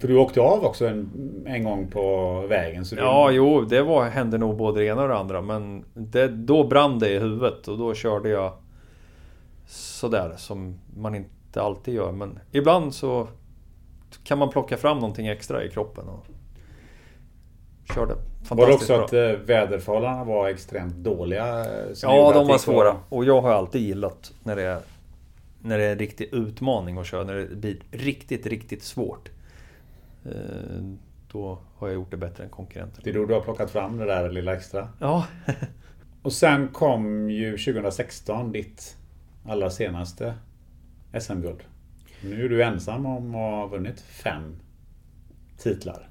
För du åkte av också en, en gång på vägen? Så du... Ja, jo, det var, hände nog både det ena och det andra. Men det, då brann det i huvudet och då körde jag sådär som man inte alltid gör. Men ibland så kan man plocka fram någonting extra i kroppen och kör det Var det också bra. att eh, väderförhållandena var extremt dåliga? Eh, ja, de var svåra. Och jag har alltid gillat när det är när det är en riktig utmaning att köra, när det blir riktigt, riktigt svårt. Eh, då har jag gjort det bättre än konkurrenten. Det är då du har plockat fram det där lilla extra? Ja. och sen kom ju 2016 ditt allra senaste SM-guld. Nu är du ensam om att ha vunnit fem titlar.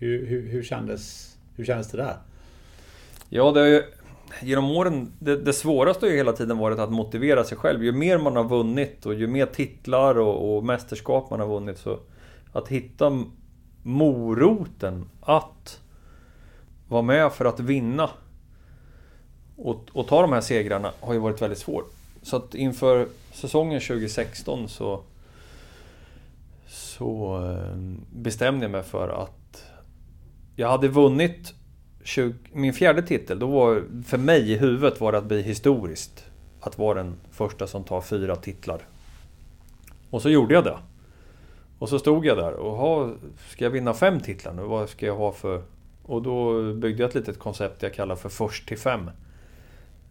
Hur, hur, hur, kändes, hur kändes det där? Ja, det har ju, genom åren, det, det svåraste har ju hela tiden varit att motivera sig själv. Ju mer man har vunnit och ju mer titlar och, och mästerskap man har vunnit så att hitta moroten att vara med för att vinna och, och ta de här segrarna har ju varit väldigt svårt. Så att inför säsongen 2016 så, så eh, bestämde jag mig för att jag hade vunnit 20, min fjärde titel. Då var, för mig i huvudet var det att bli historiskt. Att vara den första som tar fyra titlar. Och så gjorde jag det. Och så stod jag där och ha, ska jag vinna fem titlar nu? Vad ska jag ha för... Och då byggde jag ett litet koncept jag kallar för först till fem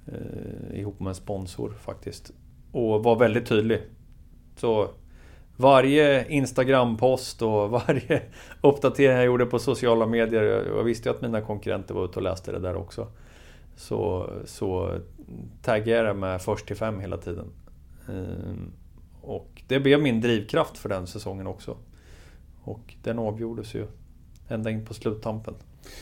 eh, ihop med en sponsor faktiskt. Och var väldigt tydlig. Så varje Instagram-post och varje uppdatering jag gjorde på sociala medier. Jag visste ju att mina konkurrenter var ute och läste det där också. Så, så taggade jag med först till fem hela tiden. Ehm, och det blev min drivkraft för den säsongen också. Och den avgjordes ju ända in på sluttampen.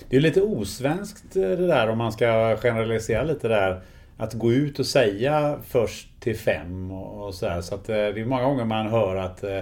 Det är lite osvenskt eh, det där om man ska generalisera lite där. Att gå ut och säga först till fem och sådär. Så att eh, det är många gånger man hör att eh,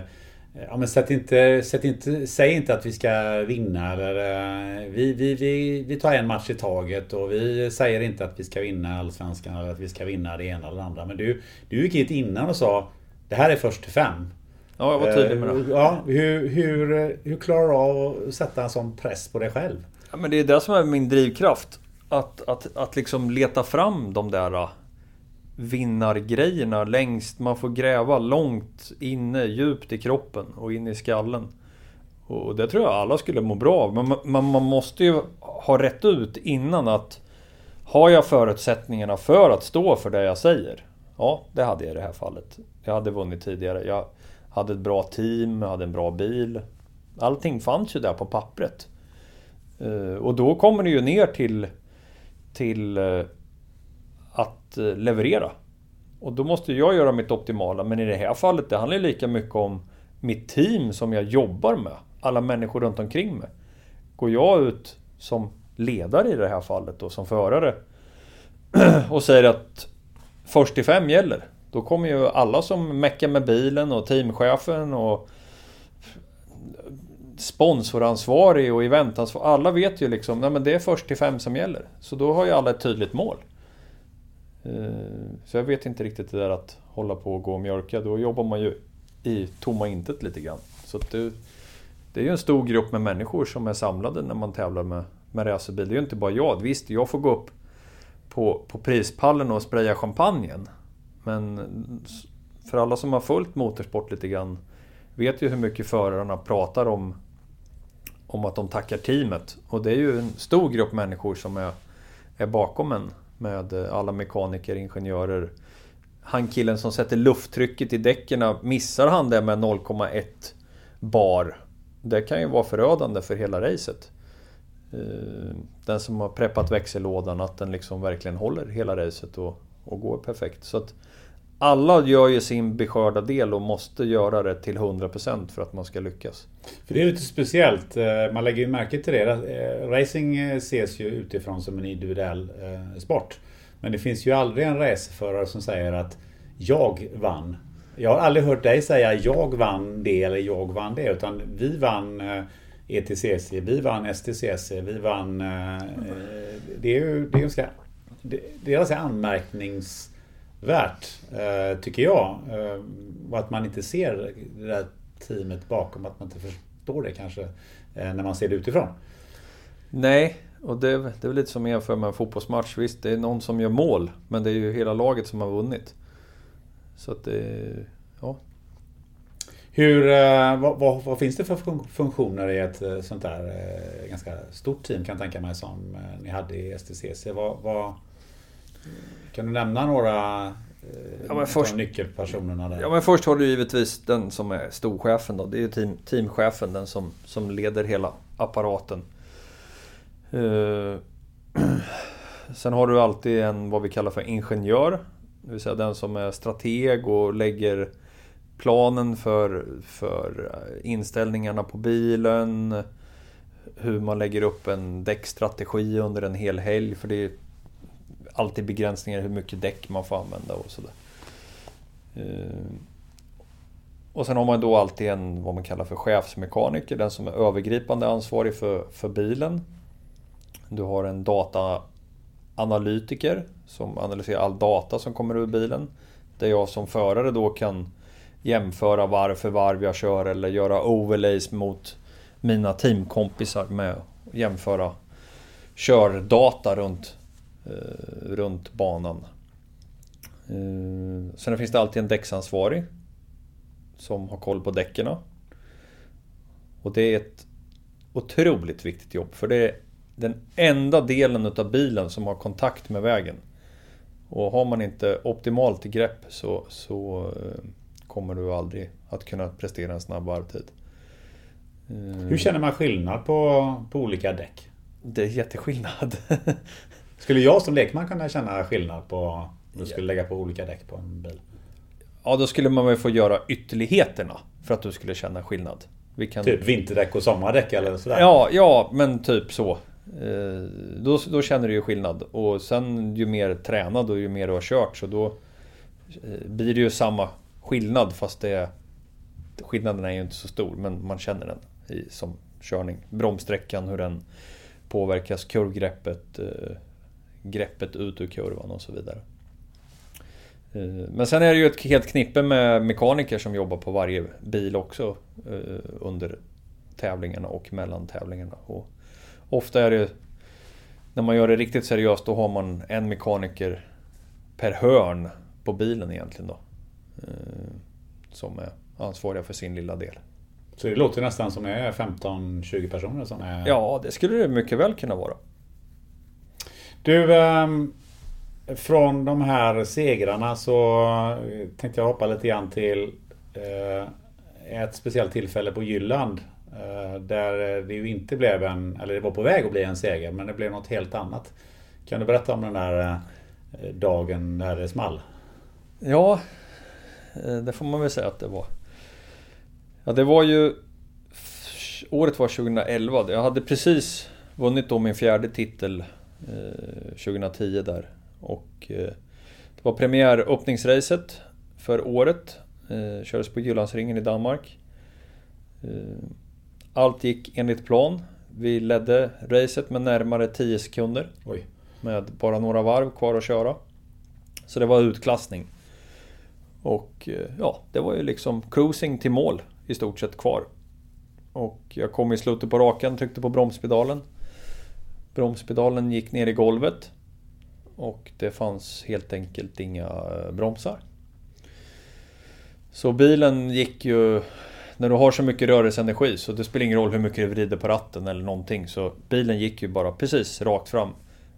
Ja men sätt inte, sätt inte, säg inte att vi ska vinna eller eh, vi, vi, vi, vi tar en match i taget och vi säger inte att vi ska vinna Allsvenskan eller att vi ska vinna det ena eller det andra. Men du, du gick hit innan och sa Det här är först till fem. Ja, jag var tydlig med det. Ja, hur, hur, hur klarar du av att sätta en sån press på dig själv? Ja, men det är det som är min drivkraft. Att, att, att liksom leta fram de där äh, vinnargrejerna längst. Man får gräva långt inne, djupt i kroppen och in i skallen. Och det tror jag alla skulle må bra av. Men man, man måste ju ha rätt ut innan att har jag förutsättningarna för att stå för det jag säger? Ja, det hade jag i det här fallet. Jag hade vunnit tidigare. Jag hade ett bra team, jag hade en bra bil. Allting fanns ju där på pappret. Eh, och då kommer det ju ner till, till eh, att eh, leverera. Och då måste jag göra mitt optimala. Men i det här fallet, det handlar lika mycket om mitt team som jag jobbar med. Alla människor runt omkring mig. Går jag ut som ledare i det här fallet och som förare och säger att först till fem gäller. Då kommer ju alla som meckar med bilen och teamchefen och sponsoransvarig och eventansvarig. Alla vet ju liksom, nej men det är först till fem som gäller. Så då har ju alla ett tydligt mål. Eh, så jag vet inte riktigt det där att hålla på och gå och mjölka. Då jobbar man ju i tomma intet lite grann. Så det, det är ju en stor grupp med människor som är samlade när man tävlar med, med racerbil. Det är ju inte bara jag. Visst, jag får gå upp på, på prispallen och spraya champagnen. Men för alla som har följt motorsport lite grann vet ju hur mycket förarna pratar om, om att de tackar teamet. Och det är ju en stor grupp människor som är, är bakom en med alla mekaniker, ingenjörer. Han killen som sätter lufttrycket i däcken, missar han det med 0,1 bar? Det kan ju vara förödande för hela racet. Eh, den som har preppat växellådan, att den liksom verkligen håller hela racet och, och går perfekt. Så att alla gör ju sin beskörda del och måste göra det till 100% för att man ska lyckas. För det är lite speciellt. Eh, man lägger ju märke till det. Eh, racing eh, ses ju utifrån som en individuell sport. Men det finns ju aldrig en racerförare som säger att jag vann. Jag har aldrig hört dig säga jag vann det eller jag vann det. Utan vi vann ETCC, vi vann STCC, vi vann... Det är ju det är ganska, det är anmärknings värt, eh, tycker jag. Eh, och att man inte ser det där teamet bakom, att man inte förstår det kanske eh, när man ser det utifrån. Nej, och det, det är väl lite som jämför med en fotbollsmatch. Visst, det är någon som gör mål, men det är ju hela laget som har vunnit. Så att det... Ja. Hur, vad, vad, vad, finns det för funktioner i ett sånt där ganska stort team kan jag tänka mig som ni hade i STCC? Vad, vad, kan du nämna några ja, men först, nyckelpersonerna där? Ja men först har du givetvis den som är storchefen då. Det är ju team, teamchefen, den som, som leder hela apparaten. Uh, sen har du alltid en, vad vi kallar för ingenjör. Det vill säga den som är strateg och lägger planen för, för inställningarna på bilen. Hur man lägger upp en däckstrategi under en hel helg. För det alltid begränsningar hur mycket däck man får använda och sådär. Eh, och sen har man då alltid en, vad man kallar för chefsmekaniker, den som är övergripande ansvarig för, för bilen. Du har en dataanalytiker som analyserar all data som kommer ur bilen. Där jag som förare då kan jämföra varv för varv jag kör eller göra overlays mot mina teamkompisar med att jämföra kördata runt runt banan. Eh, sen finns det alltid en däcksansvarig som har koll på däcken. Och det är ett otroligt viktigt jobb för det är den enda delen utav bilen som har kontakt med vägen. Och har man inte optimalt grepp så, så eh, kommer du aldrig att kunna prestera en snabb varvtid. Hur känner man skillnad på, på olika däck? Det är jätteskillnad. Skulle jag som lekman kunna känna skillnad på om du skulle lägga på olika däck på en bil? Ja, då skulle man väl få göra ytterligheterna för att du skulle känna skillnad. Vi kan... Typ vinterdäck och sommardäck eller sådär? Ja, ja, men typ så. Eh, då, då känner du ju skillnad. Och sen ju mer tränad och ju mer du har kört så då eh, blir det ju samma skillnad fast det Skillnaden är ju inte så stor men man känner den i, som körning. Bromssträckan, hur den påverkas, kurvgreppet, eh, greppet ut ur kurvan och så vidare. Men sen är det ju ett helt knippe med mekaniker som jobbar på varje bil också under tävlingarna och mellan tävlingarna. Och ofta är det, när man gör det riktigt seriöst, då har man en mekaniker per hörn på bilen egentligen då. Eh, som är ansvariga för sin lilla del. Så det låter nästan som det är 15-20 personer som är... Ja, det skulle det mycket väl kunna vara. Du, ehm, från de här segrarna så eh, tänkte jag hoppa lite grann till eh, ett speciellt tillfälle på Jylland eh, där det ju inte blev en, eller det var på väg att bli en seger, men det blev något helt annat. Kan du berätta om den där dagen när det small? Ja, det får man väl säga att det var. Ja, det var ju... Året var 2011. Jag hade precis vunnit då min fjärde titel 2010 där. Och det var premiär öppningsracet för året. Kördes på Jyllandsringen i Danmark. Allt gick enligt plan. Vi ledde racet med närmare 10 sekunder. Oj. Med bara några varv kvar att köra. Så det var utklassning. Och eh, ja, det var ju liksom cruising till mål i stort sett kvar. Och jag kom i slutet på raken, tryckte på bromspedalen. Bromspedalen gick ner i golvet. Och det fanns helt enkelt inga eh, bromsar. Så bilen gick ju när du har så mycket rörelseenergi så det spelar ingen roll hur mycket du vrider på ratten eller någonting. Så bilen gick ju bara precis rakt fram.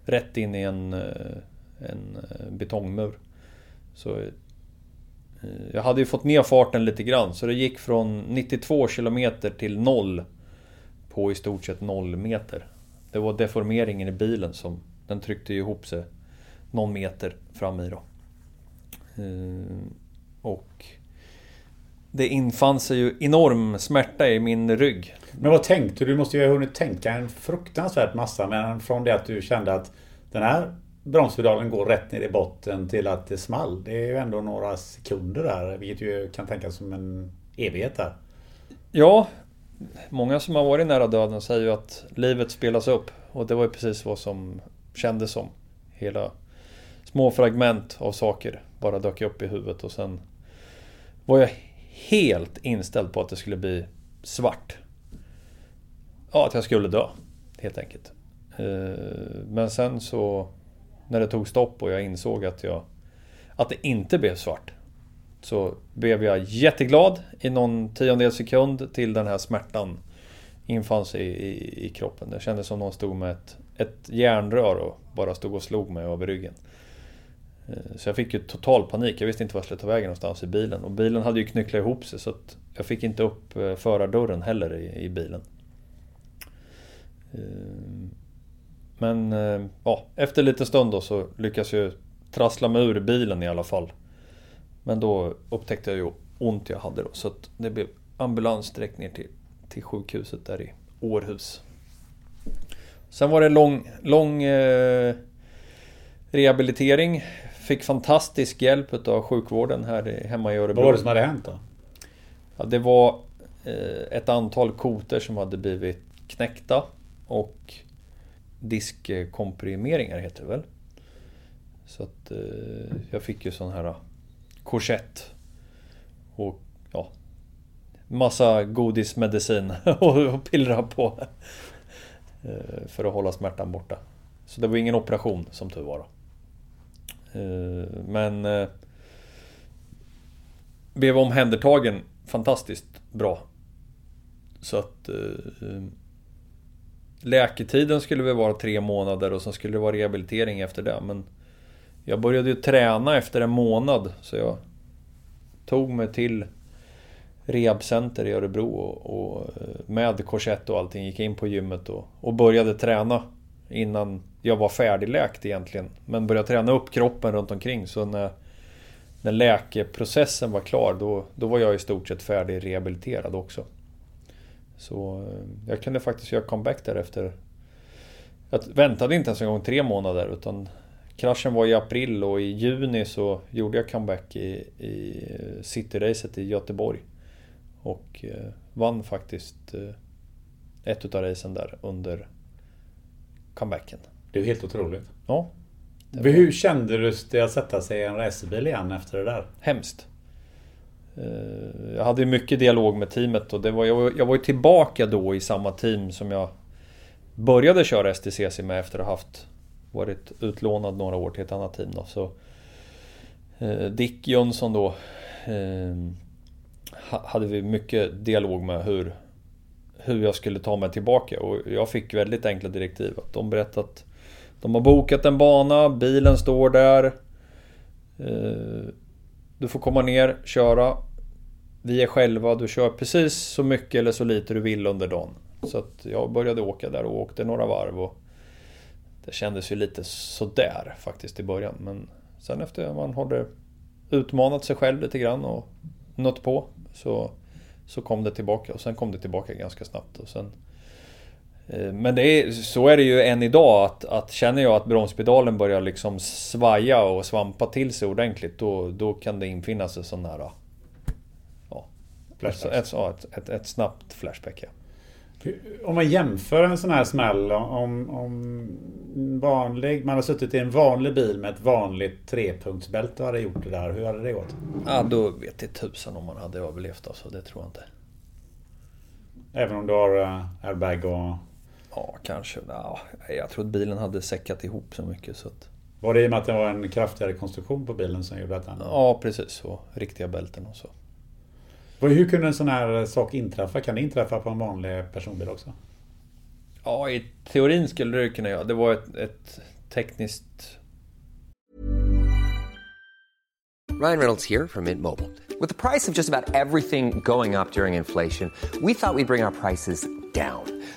Rätt in i en, eh, en eh, betongmur. Så jag hade ju fått ner farten lite grann så det gick från 92 km till 0 på i stort sett 0 meter. Det var deformeringen i bilen som den tryckte ihop sig någon meter fram i då. Och det infann sig ju enorm smärta i min rygg. Men vad tänkte du? Du måste ju ha hunnit tänka en fruktansvärt massa. Men från det att du kände att den här bromspedalen går rätt ner i botten till att det small. Det är ju ändå några sekunder där. Vilket ju kan tänkas som en evighet där. Ja, många som har varit nära döden säger ju att livet spelas upp. Och det var ju precis vad som kändes som. Hela små fragment av saker bara dök upp i huvudet och sen var jag helt inställd på att det skulle bli svart. Ja, att jag skulle dö. Helt enkelt. Eh, men sen så när det tog stopp och jag insåg att, jag, att det inte blev svart. Så blev jag jätteglad i någon tiondel sekund till den här smärtan infann sig i, i, i kroppen. Det kändes som någon stod med ett, ett järnrör och bara stod och slog mig över ryggen. Eh, så jag fick ju total panik. Jag visste inte vart jag skulle ta vägen någonstans i bilen. Och bilen hade ju knycklat ihop sig så att jag fick inte upp eh, förardörren heller i, i bilen. Eh, men ja, efter lite stund då så lyckas jag trassla mig ur bilen i alla fall. Men då upptäckte jag ju ont jag hade då så att det blev ambulans direkt ner till, till sjukhuset där i Århus. Sen var det lång, lång eh, rehabilitering Fick fantastisk hjälp av sjukvården här hemma i Örebro. Vad var det som hade hänt då? Ja, det var eh, ett antal koter som hade blivit knäckta och diskkomprimeringar heter det väl. Så att eh, jag fick ju sån här korsett. Och ja, massa godismedicin och pillra på. Eh, för att hålla smärtan borta. Så det var ingen operation som tur var. Då. Eh, men eh, blev omhändertagen fantastiskt bra. Så att Läketiden skulle väl vara tre månader och sen skulle det vara rehabilitering efter det. Men jag började ju träna efter en månad så jag tog mig till rehabcenter i Örebro och, och eh, med korsett och allting gick in på gymmet och, och började träna innan jag var färdigläkt egentligen. Men började träna upp kroppen runt omkring så när, när läkeprocessen var klar då, då var jag i stort sett färdig rehabiliterad också. Så eh, jag kunde faktiskt göra comeback där efter Jag väntade inte ens en gång tre månader utan kraschen var i april och i juni så gjorde jag comeback i, i Cityracet i Göteborg. Och eh, vann faktiskt eh, ett utav racen där under comebacken. Det är helt otroligt. Ja. Hur kände du det att sätta sig i en racerbil igen efter det där? Hemskt. Eh, jag hade mycket dialog med teamet och det var, jag, var ju tillbaka då i samma team som jag började köra STCC med efter att ha haft varit utlånad några år till ett annat team. Då. Så, eh, Dick Jönsson då eh, hade vi mycket dialog med hur, hur jag skulle ta mig tillbaka och jag fick väldigt enkla direktiv. Att de berättade att de har bokat en bana, bilen står där. Eh, du får komma ner, köra. Vi är själva, du kör precis så mycket eller så lite du vill under dagen. Så att jag började åka där och åkte några varv. Och det kändes ju lite sådär faktiskt i början. Men sen efter man hade utmanat sig själv lite grann och nött på så, så kom det tillbaka. Och sen kom det tillbaka ganska snabbt. Och sen, eh, men det är, så är det ju än idag att, att känner jag att bromspedalen börjar liksom svaja och svampa till sig ordentligt då, då kan det infinna sig sån här... Ja, ett, ett, ett, ett, ett snabbt flashback ja. Om man jämför en sån här smäll om, om vanlig, man har suttit i en vanlig bil med ett vanligt trepunktsbälte och hade gjort det där. Hur hade det gått? Ja, då vet det tusan om man hade överlevt alltså. Det tror jag inte. Även om du har uh, airbag och... Ja, kanske. Ja, jag tror att bilen hade säckat ihop så mycket så att... Var det i och med att det var en kraftigare konstruktion på bilen som gjorde detta? Ja, precis. Och riktiga bälten och så. Hur kunde en sån här sak inträffa? Kan det inträffa på en vanlig personbil också? Ja, i teorin skulle det kunna göra. Det var ett, ett tekniskt... Ryan Reynolds här från Mint Mobile. Med priset på nästan allt som går upp under inflationen, trodde vi att vi skulle bring våra priser down.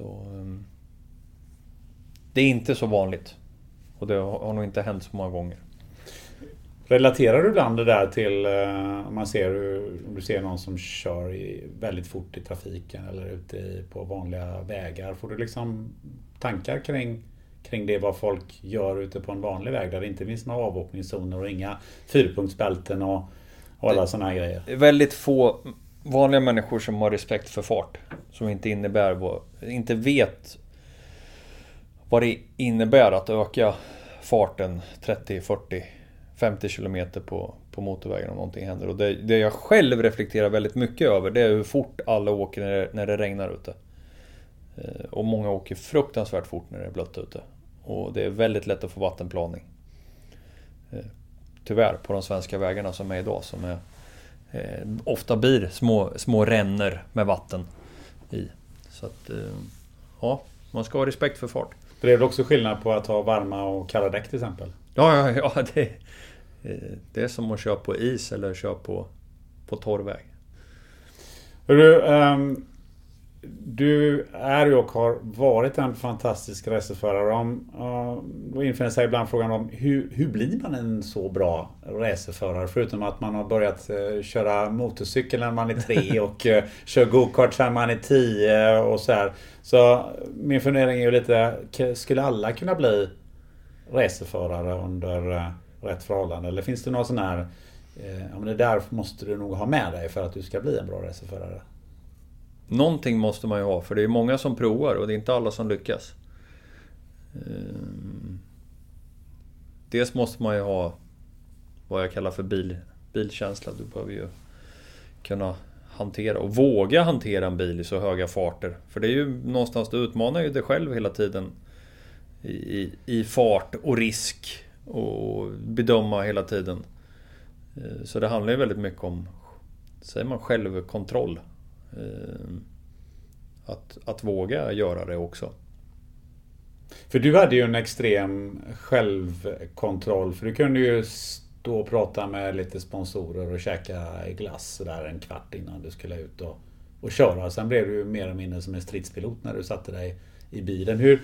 Så, um, det är inte så vanligt. Och det har nog inte hänt så många gånger. Relaterar du ibland det där till uh, om man ser om du ser någon som kör väldigt fort i trafiken eller ute på vanliga vägar? Får du liksom tankar kring, kring det vad folk gör ute på en vanlig väg där det inte finns några avåkningszoner och inga fyrpunktsbälten och, och alla sådana här grejer? Väldigt få vanliga människor som har respekt för fart. Som inte innebär vad, inte vet vad det innebär att öka farten 30, 40, 50 km på, på motorvägen om någonting händer. Och det, det jag själv reflekterar väldigt mycket över det är hur fort alla åker när det, när det regnar ute. Eh, och många åker fruktansvärt fort när det är blött ute. Och det är väldigt lätt att få vattenplaning. Eh, tyvärr på de svenska vägarna som är idag som är eh, ofta blir små, små ränner med vatten i. Så att, eh, ja, man ska ha respekt för fart. Det är väl också skillnad på att ha varma och kalla däck till exempel? Ja, ja, ja det, eh, det är som att köra på is eller köra på, på torr väg. Hörru, um, du är ju och har varit en fantastisk racerförare. Om, då infinner sig ibland frågan om hur, hur blir man en så bra racerförare? Förutom att man har börjat uh, köra motorcykel när man är tre och uh, kör gokart när man är tio och så här. Så min fundering är ju lite, skulle alla kunna bli racerförare under uh, rätt förhållande? Eller finns det någon sån här, ja men det där måste du nog ha med dig för att du ska bli en bra racerförare? Någonting måste man ju ha, för det är många som provar och det är inte alla som lyckas. Ehm, dels måste man ju ha vad jag kallar för bil, bilkänsla. Du behöver ju kunna hantera och våga hantera en bil i så höga farter. För det är ju någonstans, du utmanar ju dig själv hela tiden i, i, i fart och risk och bedöma hela tiden. Ehm, så det handlar ju väldigt mycket om, säger man självkontroll. Eh, att, att våga göra det också. För du hade ju en extrem självkontroll. För du kunde ju stå och prata med lite sponsorer och käka glass sådär en kvart innan du skulle ut och, och köra. Sen blev du ju mer eller mindre som en stridspilot när du satte dig i bilen. Hur,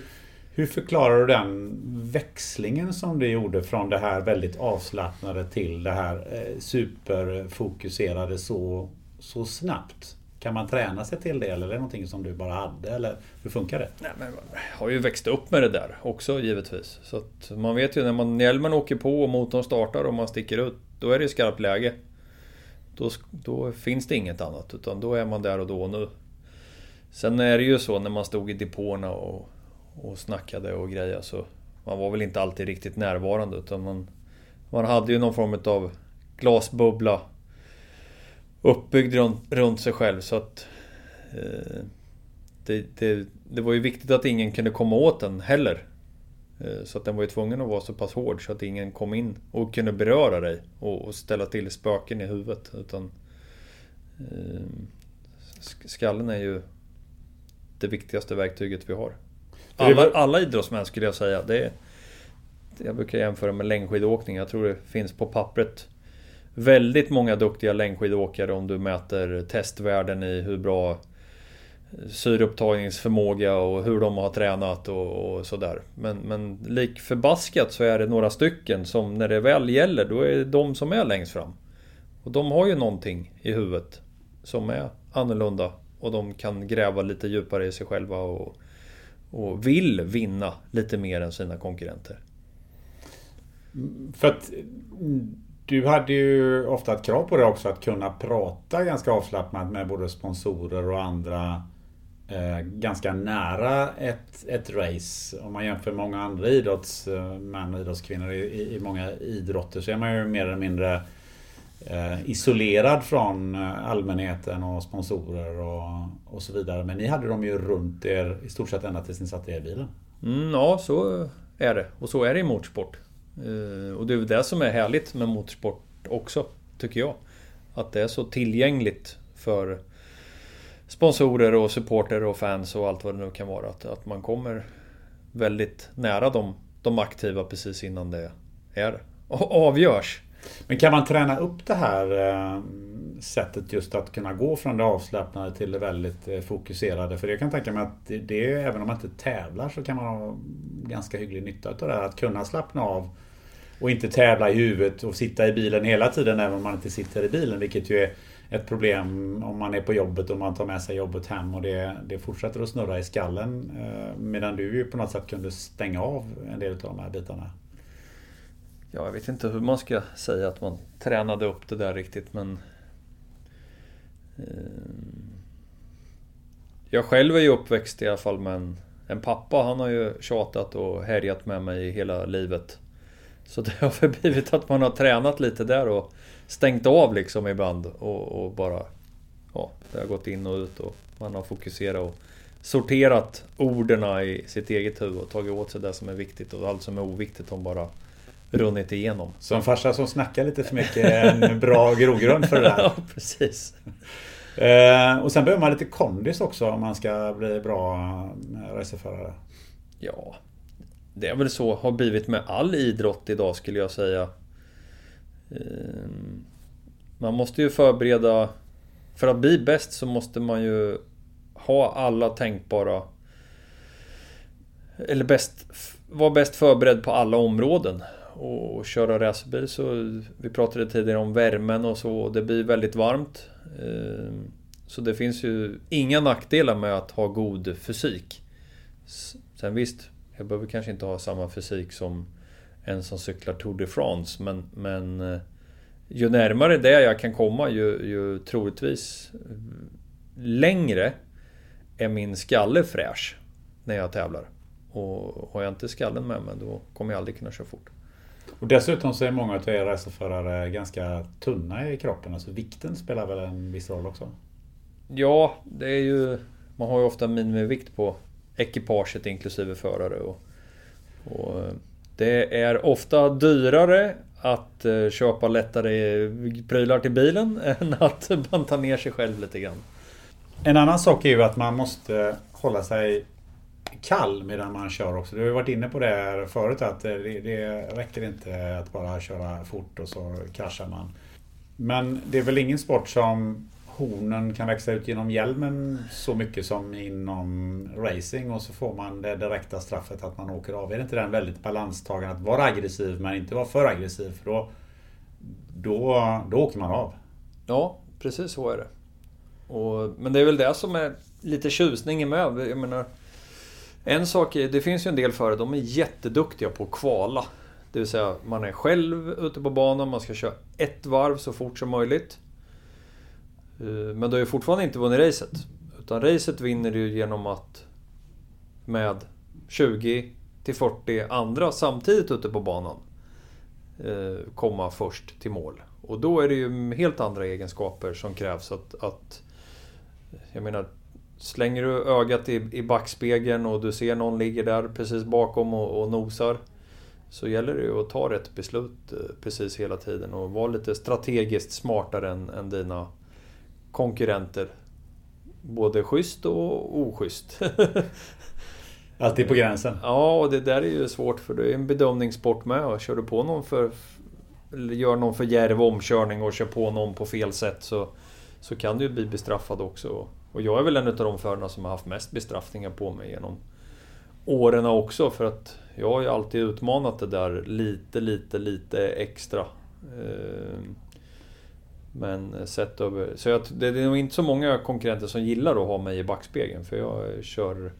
hur förklarar du den växlingen som du gjorde från det här väldigt avslappnade till det här eh, superfokuserade så, så snabbt? Kan man träna sig till det eller är det någonting som du bara hade? Eller hur funkar det? Nej, men jag har ju växt upp med det där också givetvis. Så att man vet ju när man, hjälmen åker på och motorn startar och man sticker ut. Då är det ju skarpt läge. Då, då, finns det inget annat utan då är man där och då och nu. Sen är det ju så när man stod i depåerna och, och snackade och grejer så man var väl inte alltid riktigt närvarande utan man, man hade ju någon form av glasbubbla uppbyggd runt, runt sig själv så att eh, det, det, det, var ju viktigt att ingen kunde komma åt den heller. Eh, så att den var ju tvungen att vara så pass hård så att ingen kom in och kunde beröra dig och, och ställa till spöken i huvudet. Utan eh, Skallen är ju det viktigaste verktyget vi har. Alla, alla idrottsmän skulle jag säga. Det är, jag brukar jämföra med längdskidåkning. Jag tror det finns på pappret väldigt många duktiga längdskidåkare om du mäter testvärden i hur bra syreupptagningsförmåga och hur de har tränat och, och sådär. Men, men lik förbaskat så är det några stycken som när det väl gäller, då är det de som är längst fram. Och de har ju någonting i huvudet som är annorlunda och de kan gräva lite djupare i sig själva och, och vill vinna lite mer än sina konkurrenter. För att du hade ju ofta ett krav på dig också att kunna prata ganska avslappnat med både sponsorer och andra eh, ganska nära ett, ett race. Om man jämför med många andra idrottsmän eh, och idrottskvinnor i, i många idrotter så är man ju mer eller mindre eh, isolerad från eh, allmänheten och sponsorer och, och så vidare. Men ni hade dem ju runt er i stort sett ända tills ni satte er i bilen. Mm, ja, så är det. Och så är det i motorsport. Eh, och det är väl det som är härligt med motorsport också, tycker jag. Att det är så tillgängligt för sponsorer och supporter och fans och allt vad det nu kan vara. Att, att man kommer väldigt nära de, de aktiva precis innan det är och avgörs. Men kan man träna upp det här eh, sättet just att kunna gå från det avslappnade till det väldigt eh, fokuserade? För jag kan tänka mig att det, det, även om man inte tävlar så kan man ha ganska hygglig nytta av det här. Att kunna slappna av och inte tävla i huvudet och sitta i bilen hela tiden även om man inte sitter i bilen. Vilket ju är ett problem om man är på jobbet och man tar med sig jobbet hem och det, det fortsätter att snurra i skallen. Eh, medan du ju på något sätt kunde stänga av en del av de här bitarna. Ja, jag vet inte hur man ska säga att man tränade upp det där riktigt men... Eh, jag själv är ju uppväxt i alla fall med en, en pappa. Han har ju tjatat och härjat med mig hela livet. Så det har väl blivit att man har tränat lite där och stängt av liksom ibland och, och bara... Ja, det har gått in och ut och man har fokuserat och sorterat orden i sitt eget huvud och tagit åt sig det som är viktigt och allt som är oviktigt har bara runnit igenom. Så en farsa som snackar lite för mycket är en bra grogrund för det där. ja, precis. Eh, och sen behöver man lite kondis också om man ska bli bra racerförare. Ja, det är väl så har blivit med all idrott idag skulle jag säga. Ehm, man måste ju förbereda... För att bli bäst så måste man ju ha alla tänkbara... Eller bäst... Vara bäst förberedd på alla områden. Och köra racerbil så... Vi pratade tidigare om värmen och så. Och det blir väldigt varmt. Ehm, så det finns ju inga nackdelar med att ha god fysik. Sen visst, jag behöver kanske inte ha samma fysik som en som cyklar Tour de France. Men, men eh, ju närmare det jag kan komma ju, ju troligtvis längre är min skalle fräsch när jag tävlar. Och har jag inte skallen med mig då kommer jag aldrig kunna köra fort. Och dessutom så är många av er racerförare ganska tunna i kroppen. Alltså vikten spelar väl en viss roll också? Ja, det är ju... Man har ju ofta minimivikt på ekipaget inklusive förare. Och, och eh, det är ofta dyrare att eh, köpa lättare prylar till bilen än att banta ner sig själv lite grann. En annan sak är ju att man måste hålla sig kall medan man kör också. Du har ju varit inne på det här förut att det, det räcker inte att bara köra fort och så kraschar man. Men det är väl ingen sport som hornen kan växa ut genom hjälmen så mycket som inom racing och så får man det direkta straffet att man åker av. Är det inte den väldigt balanstagande att vara aggressiv men inte vara för aggressiv? För då, då, då åker man av. Ja, precis så är det. Och, men det är väl det som är lite tjusningen med. Jag menar, en sak är, det finns ju en del förare, de är jätteduktiga på att kvala. Det vill säga, man är själv ute på banan, man ska köra ett varv så fort som möjligt. Eh, men du har ju fortfarande inte vunnit racet. Utan racet vinner du genom att med 20 till 40 andra samtidigt ute på banan eh, komma först till mål. Och då är det ju helt andra egenskaper som krävs att... att jag menar, slänger du ögat i, i backspegeln och du ser någon ligger där precis bakom och, och nosar. Så gäller det ju att ta rätt beslut eh, precis hela tiden och vara lite strategiskt smartare än, än dina konkurrenter. Både schysst och oschysst. Alltid på gränsen. Ja, och det där är ju svårt för det är en bedömningssport med. Och kör du på någon för... Gör någon för djärv omkörning och kör på någon på fel sätt så... Så kan du ju bli bestraffad också. Och jag är väl en av de förarna som har haft mest bestraffningar på mig genom åren också. För att jag har ju alltid utmanat det där lite, lite, lite extra. Eh, men sett över... Så jag, det är nog inte så många konkurrenter som gillar att ha mig i backspegeln. För jag kör...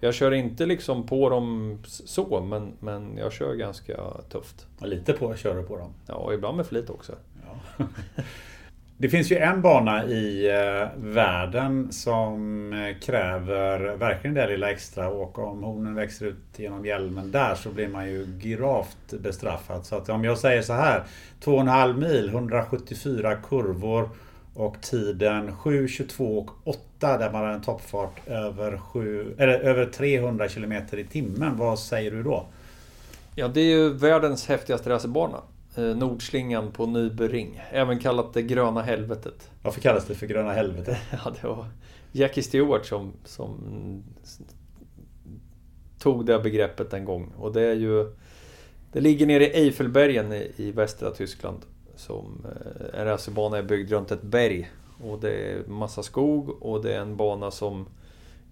Jag kör inte liksom på dem så, men, men jag kör ganska tufft. lite på kör du på dem? Ja, ibland med flit också. Ja. Det finns ju en bana i eh, världen som eh, kräver verkligen det lilla extra och om hornen växer ut genom hjälmen där så blir man ju gravt bestraffad. Så att om jag säger så här 2,5 mil, 174 kurvor och tiden 7.22 och 8 där man har en toppfart över, 7, eller över 300 km i timmen. Vad säger du då? Ja, det är ju världens häftigaste racerbana. Eh, Nordslingan på Nybering. Även kallat det gröna helvetet. Varför kallas det för gröna helvetet? ja, det var Jackie Stewart som, som tog det begreppet en gång. Och det är ju... Det ligger nere i Eiffelbergen i, i västra Tyskland. Som eh, en racerbana är byggd runt ett berg. Och det är massa skog och det är en bana som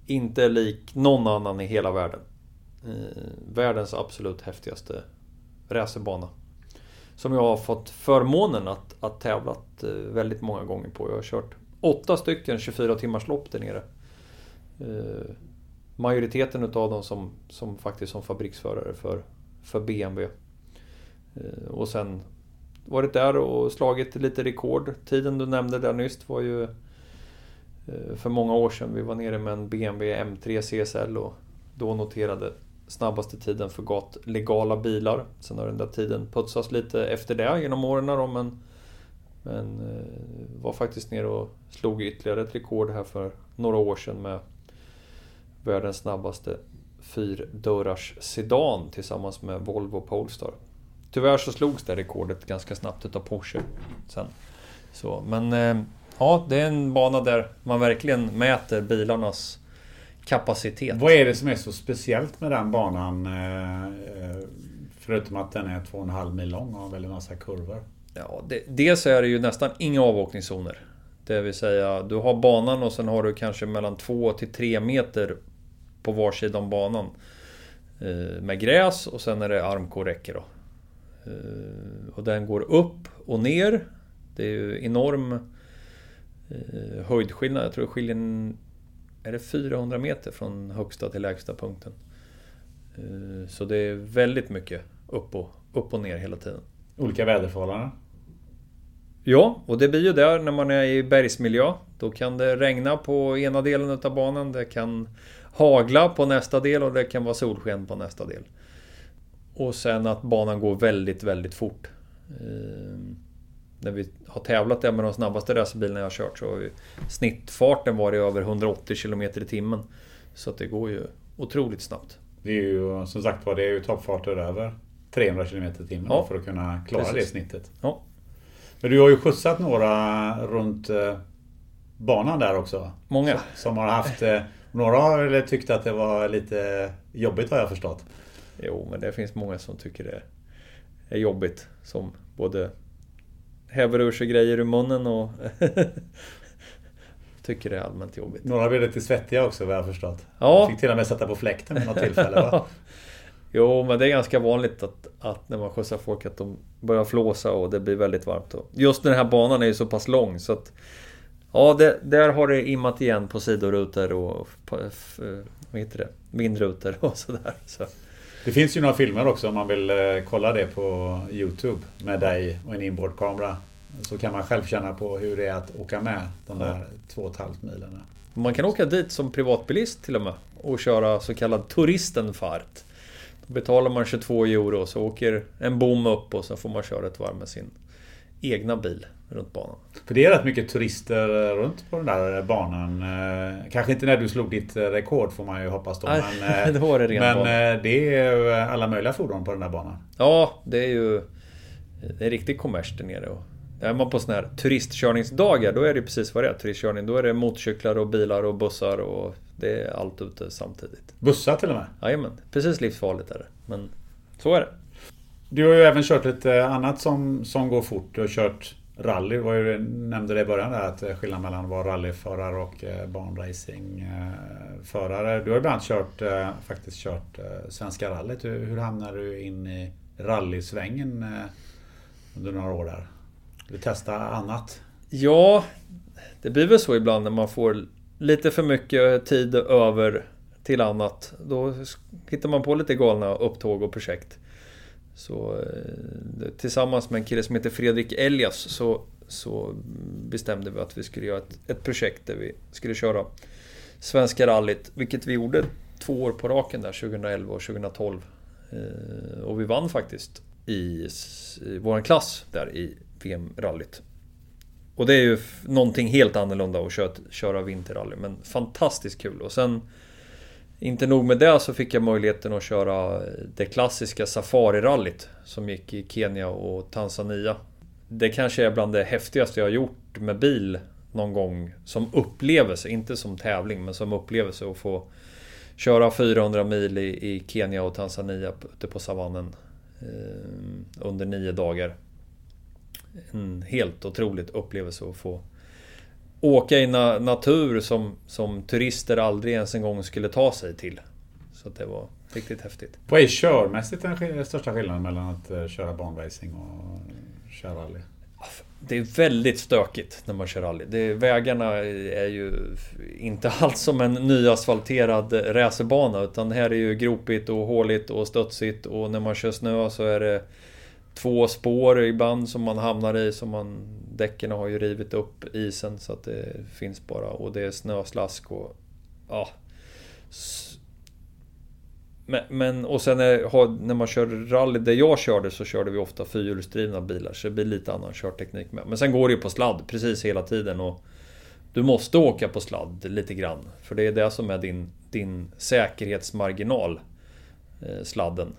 inte är lik någon annan i hela världen. Eh, världens absolut häftigaste racerbana. Som jag har fått förmånen att, att tävlat eh, väldigt många gånger på. Jag har kört åtta stycken 24 timmars lopp där nere. Eh, majoriteten utav dem som, som faktiskt som fabriksförare för, för BMW. Eh, och sen varit där och slagit lite rekord. Tiden du nämnde där nyss var ju eh, för många år sedan. Vi var nere med en BMW M3 CSL och då noterade snabbaste tiden för legala bilar. Sen har den där tiden putsats lite efter det genom åren då, men, men eh, var faktiskt nere och slog ytterligare ett rekord här för några år sedan med världens snabbaste fyrdörrars sedan tillsammans med Volvo Polestar. Tyvärr så slogs det rekordet ganska snabbt utav Porsche sen. Så, men eh, ja, det är en bana där man verkligen mäter bilarnas kapacitet. Vad är det som är så speciellt med den banan? Eh, förutom att den är 2,5 mil lång och har väldigt massa kurvor. Ja, det, dels är det ju nästan inga avåkningszoner. Det vill säga, du har banan och sen har du kanske mellan 2 till 3 meter på var sida om banan. Eh, med gräs och sen är det armkorräcke då. Eh, och den går upp och ner. Det är ju enorm eh, höjdskillnad. Jag tror det skiljer är det 400 meter från högsta till lägsta punkten. Eh, så det är väldigt mycket upp och, upp och ner hela tiden. Olika väderförhållanden? Ja, och det blir ju där när man är i bergsmiljö. Då kan det regna på ena delen av banan. Det kan hagla på nästa del och det kan vara solsken på nästa del. Och sen att banan går väldigt, väldigt fort. När vi har tävlat där med de snabbaste racerbilarna jag har kört så har ju snittfarten varit över 180 km i timmen. Så att det går ju otroligt snabbt. Det är ju som sagt var, det är ju toppfarter över 300 km i timmen Ja. för att kunna klara Precis. det snittet. Ja. Men du har ju skjutsat några runt eh, banan där också. Många. Som har haft... eh, Några har tyckt att det var lite jobbigt har jag förstått. Jo, men det finns många som tycker det är jobbigt. Som både häver ur sig grejer ur munnen och tycker det är allmänt jobbigt. Några blev lite svettiga också vad jag har förstått. Ja. Fick till och med sätta på fläkten vid något tillfälle va? Jo, men det är ganska vanligt att, att när man skjutsar folk att de börjar flåsa och det blir väldigt varmt. Och just den här banan är ju så pass lång så att Ja, det, där har det immat igen på sidorutor och vad heter det? Vindrutor och sådär. Så. Det finns ju några filmer också om man vill eh, kolla det på Youtube med dig och en inboardkamera. Så kan man själv känna på hur det är att åka med de där två och ett halvt milen. Man kan åka dit som privatbilist till och med och köra så kallad turistenfart. Då betalar man 22 euro och så åker en bom upp och så får man köra ett varv med sin egna bil runt banan. För det är rätt mycket turister runt på den där banan. Eh, Kanske inte när du slog ditt eh, rekord får man ju hoppas då. Men, eh, det var det men eh, det är ju alla möjliga fordon på den där banan. Ja, det är ju det är riktig kommers där nere. Är man på sådana här turistkörningsdagar då är det precis vad det är. Turistkörning. Då är det motorcyklar och bilar och bussar och det är allt ute samtidigt. Bussar till och med. Jajamän, precis livsfarligt är det. Men så är det. Du har ju även kört lite annat som, som går fort. Du har kört rally. var du nämnde det i början där att skillnaden mellan att vara rallyförare och eh, banracingförare. Du har ju bland annat kört, eh, faktiskt kört eh, Svenska rallyt. Hur, hur hamnade du in i rallysvängen under några år där? Du testa annat? Ja, det blir väl så ibland när man får lite för mycket tid över till annat. Då hittar man på lite galna upptåg och projekt. Så eh, tillsammans med en kille som heter Fredrik Elias så, så bestämde vi att vi skulle göra ett, ett projekt där vi skulle köra Svenska rallyt, vilket vi gjorde två år på raken där, 2011 och 2012. Eh, och vi vann faktiskt i, i vår klass där i VM-rallyt. Och det är ju någonting helt annorlunda att köra, köra vinterrally, men fantastiskt kul. Och sen, inte nog med det, så fick jag möjligheten att köra det klassiska Safari-rallyt som gick i Kenya och Tanzania. Det kanske är bland det häftigaste jag har gjort med bil någon gång som upplevelse, inte som tävling, men som upplevelse att få köra 400 mil i, i Kenya och Tanzania ute på savannen eh, under nio dagar. En helt otroligt upplevelse att få åka i na natur som, som turister aldrig ens en gång skulle ta sig till. Så det var riktigt häftigt. Vad är körmässigt den största skillnaden mellan att eh, köra banracing och köra rally? Det är väldigt stökigt när man kör rally. Det, vägarna är ju inte alls som en nyasfalterad racerbana utan det här är ju gropigt och håligt och studsigt och när man kör snö så är det två spår ibland som man hamnar i som man Däcken har ju rivit upp isen så att det finns bara och det är snöslask och ja. Men, men och sen är, när man kör rally, där jag körde så körde vi ofta fyrhjulsdrivna bilar så det blir lite annan körteknik med. Men sen går det ju på sladd precis hela tiden och du måste åka på sladd lite grann. För det är det som är din, din säkerhetsmarginal. Eh, sladden.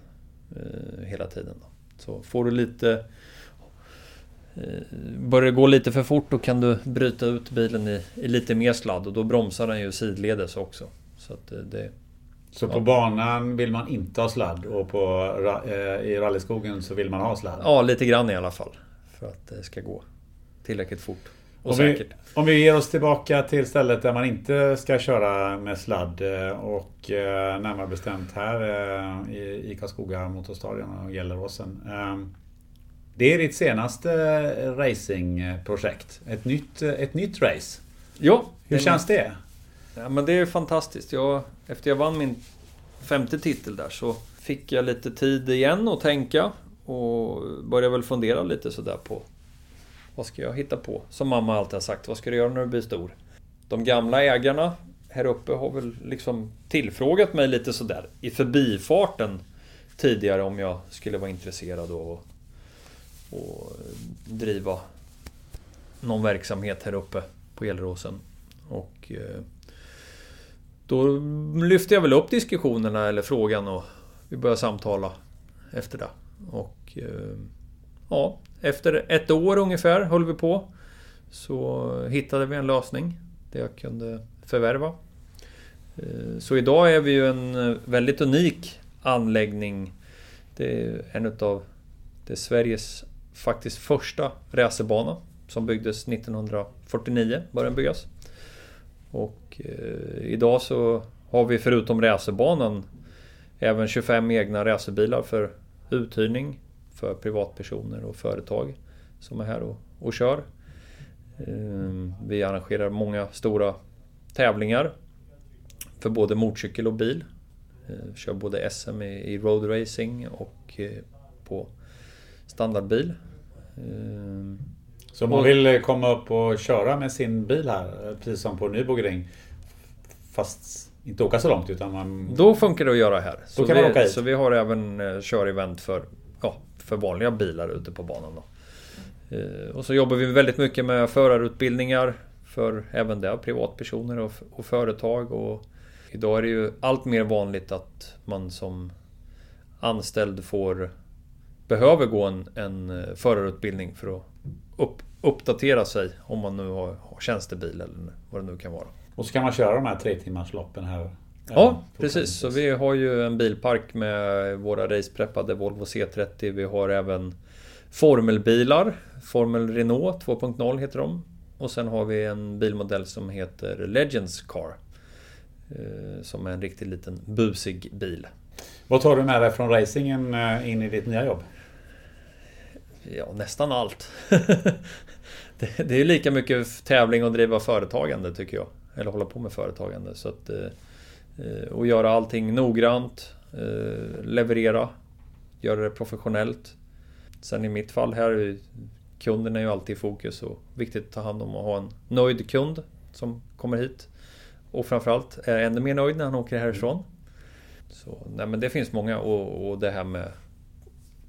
Eh, hela tiden. Då. Så får du lite... Eh, börjar det gå lite för fort då kan du bryta ut bilen i, i lite mer sladd och då bromsar den ju sidledes också. Så eh, det... Så på banan vill man inte ha sladd och på, eh, i rallyskogen så vill man ha sladd? Ja, lite grann i alla fall. För att det ska gå tillräckligt fort. Om vi, om vi ger oss tillbaka till stället där man inte ska köra med sladd eh, och eh, närmare bestämt här eh, i, i Karlskoga Motorstadion och Gelleråsen. Eh, Det är ditt senaste racingprojekt. Ett nytt, ett nytt race. Ja, Hur känns det? Ja, men det är fantastiskt. Jag, efter jag vann min femte titel där så fick jag lite tid igen att tänka och började väl fundera lite sådär på vad ska jag hitta på? Som mamma alltid har sagt, vad ska du göra när du blir stor? De gamla ägarna här uppe har väl liksom tillfrågat mig lite sådär i förbifarten tidigare om jag skulle vara intresserad av att och driva någon verksamhet här uppe på Elråsen. Och eh, då lyfte jag väl upp diskussionerna eller frågan och vi började samtala efter det. Och eh, ja, efter ett år ungefär höll vi på. Så hittade vi en lösning där jag kunde förvärva. Eh, så idag är vi ju en eh, väldigt unik anläggning. Det är en utav det är Sveriges faktiskt första racerbana som byggdes 1949, började den byggas. Och eh, idag så har vi förutom racerbanan även 25 egna racerbilar för uthyrning för privatpersoner och företag som är här och, och kör. Eh, vi arrangerar många stora tävlingar för både motorcykel och bil. Eh, kör både SM i, road racing och eh, på standardbil. Eh, Så om man vill komma upp och köra med sin bil här, precis som på Nürburgring. Fast inte åka så långt utan man... Då funkar det att göra här. Så, vi, så vi har även eh, kör-event för, för vanliga bilar ute på banan. Då. Eh, och så jobbar vi väldigt mycket med förarutbildningar för även där privatpersoner och, och företag. Och idag är det ju allt mer vanligt att man som anställd får behöver gå en, en eh, förarutbildning för att upp, uppdatera sig om man nu har, har tjänstebil eller vad det nu kan vara. Och så kan man köra de här tre timmars loppen här. Ja, precis. Så vi har ju en bilpark med våra racepreppade Volvo C30. Vi har även formelbilar. Formel Renault 2.0 heter de. Och sen har vi en bilmodell som heter Legends Car. eh, Som är en riktigt liten busig bil. Vad tar du med dig från racingen eh, in i ditt nya jobb? Ja, nästan allt. det, är lika mycket tävling och driva företagande tycker jag. Eller hålla på med företagande. Så att, eh, Eh, och göra allting noggrant. Eh, leverera. Göra det professionellt. Sen i mitt fall här, är kunden är ju alltid i fokus och viktigt att ta hand om och ha en nöjd kund som kommer hit. Och framförallt är ännu mer nöjd när han åker härifrån. Så, nej men det finns många och, och det här med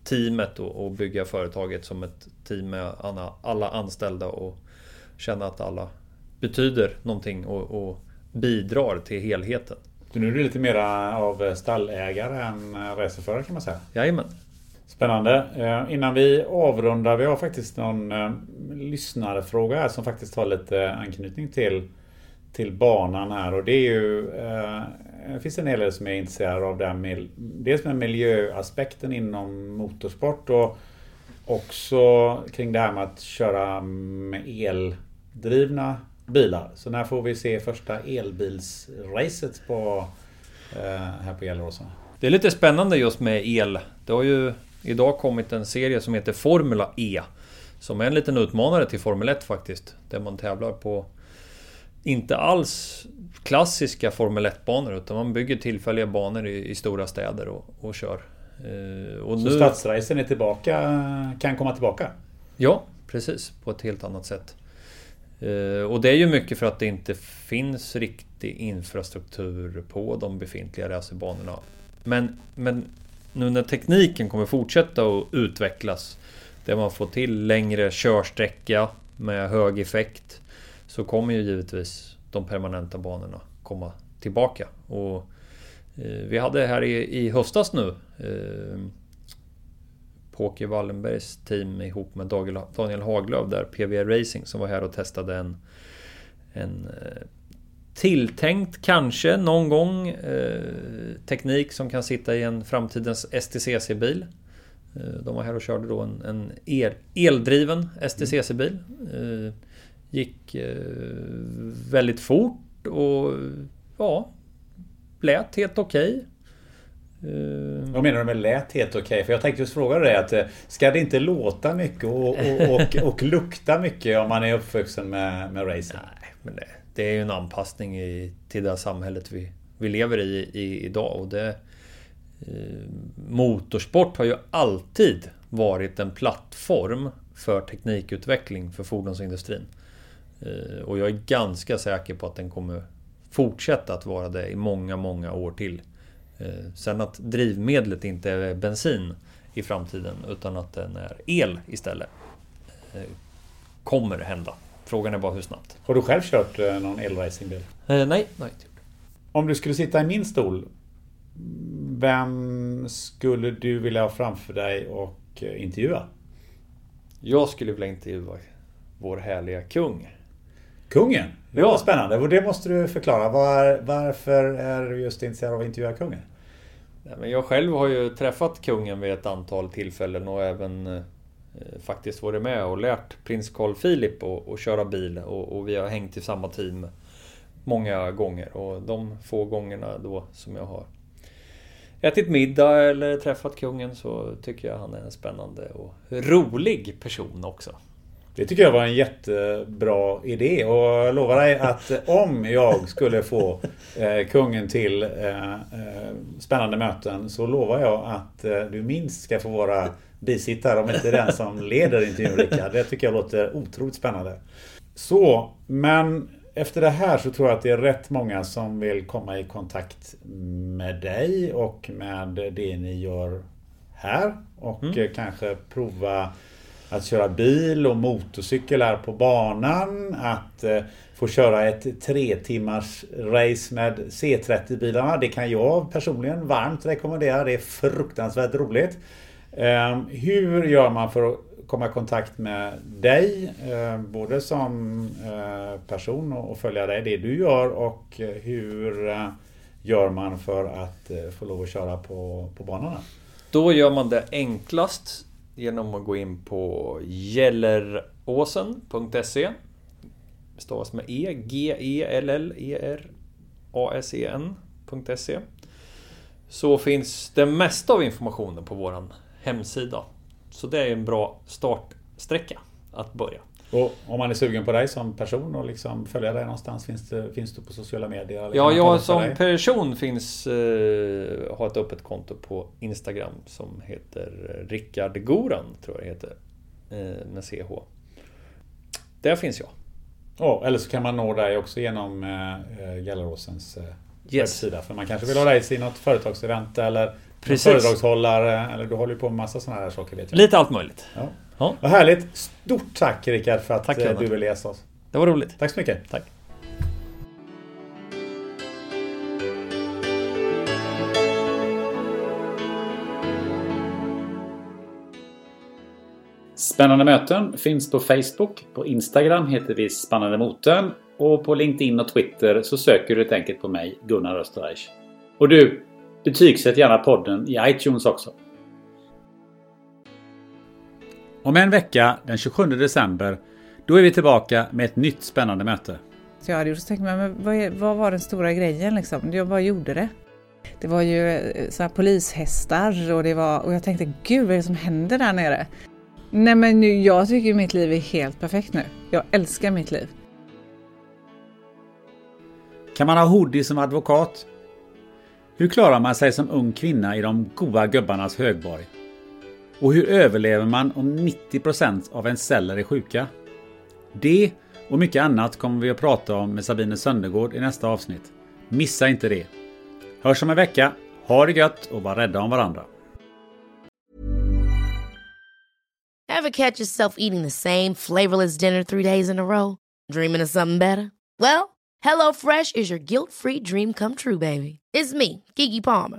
teamet och, och bygga företaget som ett team med alla, alla anställda och känna att alla betyder någonting och, och bidrar till helheten. Så nu är du lite mera av stallägare än eh, racerförare kan man säga. Jajamän. Spännande. Eh, Innan vi avrundar, vi har faktiskt någon eh, lyssnarfråga här som faktiskt har lite anknytning till, till banan här och det är ju eh, det finns en hel del som är intresserade av det här med dels med miljöaspekten inom motorsport och också kring det här med att köra med eldrivna bilar. Så när får vi se första elbilsracet på, eh, här på Gelleråsen? Det är lite spännande just med el. Det har ju idag kommit en serie som heter Formula E. Som är en liten utmanare till Formel 1 faktiskt. Där man tävlar på inte alls klassiska Formel 1-banor utan man bygger tillfälliga banor i, i stora städer och, och kör. Eh, och Så stadsracen är tillbaka, kan komma tillbaka? Ja, precis. På ett helt annat sätt. Eh, och det är ju mycket för att det inte finns riktig infrastruktur på de befintliga racerbanorna. Men, men nu när tekniken kommer fortsätta att utvecklas där man får till längre körsträcka med hög effekt så kommer ju givetvis de permanenta banorna komma tillbaka. Och eh, vi hade här i, i höstas nu eh, Åke Wallenbergs team ihop med Daniel- Haglöf där, PVR Racing, som var här och testade en, en eh, tilltänkt, kanske någon gång, eh, teknik som kan sitta i en framtidens STCC-bil. Eh, de var här och körde då en, en el, eldriven STCC-bil. Eh, gick eh, väldigt fort och ja, lät helt okej. Okay. Vad menar du med lät helt okej? Okay? För jag tänkte just fråga dig att eh, ska det inte låta mycket och, och, och, och lukta mycket om man är uppvuxen med, med racing? Nej, men det, det är ju en anpassning i, till det samhället vi, vi lever i, i idag. Och det, eh, motorsport har ju alltid varit en plattform för teknikutveckling för fordonsindustrin. Eh, och jag är ganska säker på att den kommer fortsätta att vara det i många, många år till. Eh, sen att drivmedlet inte är bensin i framtiden utan att den är el istället. Eh, kommer hända. Frågan är bara hur snabbt. Har du själv kört eh, någon elracingbil? Eh, nej, nej. Om du skulle sitta i min stol, vem skulle du vilja ha framför dig och intervjua? Jag skulle vilja intervjua vår härliga kung. Kungen? Det var spännande. Och det måste du förklara. Var, varför är du just intresserad av att intervjua kungen? Ja, men jag själv har ju träffat kungen vid ett antal tillfällen och även eh, faktiskt varit med och lärt prins Carl Philip att köra bil. Och, och, vi har hängt i samma team många gånger. Och de få gångerna då som jag har ätit middag eller träffat kungen så tycker jag han är en spännande och rolig person också. Det tycker jag var en jättebra idé och jag lovar dig att om jag skulle få eh, kungen till eh, eh, spännande möten så lovar jag att eh, du minst ska få vara bisittare om inte den som leder intervjun Rickard. Det tycker jag låter otroligt spännande. Så, men efter det här så tror jag att det är rätt många som vill komma i kontakt med dig och med det ni gör här och mm. kanske prova att köra bil och motorcykel här på banan. Att eh, få köra ett tre timmars race med C30-bilarna. Det kan jag personligen varmt rekommendera. Det är fruktansvärt roligt. Eh, hur gör man för att komma i kontakt med dig? Eh, både som eh, person och följa dig, det du gör och eh, hur eh, gör man för att få lov att köra på, på banorna? Då gör man det enklast genom att gå in på gelleråsen.se Stavas med E, G-E-L-L-E-R-A-S-E-N.se Så finns det mesta av informationen på våran hemsida. Så det är en bra startsträcka att börja. Och om man är sugen på dig som person och liksom följa dig någonstans, finns, det, finns du på sociala medier? Ja, jag som dig? person finns, eh, har ett öppet konto på Instagram som heter Rickard Goran, tror jag det heter. Eh, med CH. Där finns jag. Oh, eller så kan man nå dig också genom eh, Gelleråsens eh, yes. webbsida. För man kanske vill ha dig i något företagsevent eller Precis. föredragshållare. Eller du håller ju på med massa sådana här saker vet jag. Lite allt möjligt. Ja. Ja. Vad härligt! Stort tack Rickard för att tack, eh, du ville gästa oss. Det var roligt. Tack så mycket. Tack. Spännande möten finns på Facebook. På Instagram heter vi Spännande Moten. Och på LinkedIn och Twitter så söker du helt enkelt på mig, Gunnar Österreich. Och du, betygsätt gärna podden i iTunes också. Om en vecka, den 27 december, då är vi tillbaka med ett nytt spännande möte. Så jag hade gjort så tänkte jag, men vad, är, vad var den stora grejen liksom? Jag bara gjorde det. Det var ju eh, så polishästar och det var, och jag tänkte gud vad är det som händer där nere? Nej men nu, jag tycker mitt liv är helt perfekt nu. Jag älskar mitt liv. Kan man ha hoodie som advokat? Hur klarar man sig som ung kvinna i de goa gubbarnas högborg? Och hur överlever man om 90% av ens celler är sjuka? Det och mycket annat kommer vi att prata om med Sabine Söndergård i nästa avsnitt. Missa inte det! Hörs om en vecka. Ha det gött och var rädda om varandra. Have catch yourself eating the same flavorless dinner three days in a row? Dreaming of something better? Well, hello fresh is your guilt free dream come true baby. It's me, Gigi Palmer.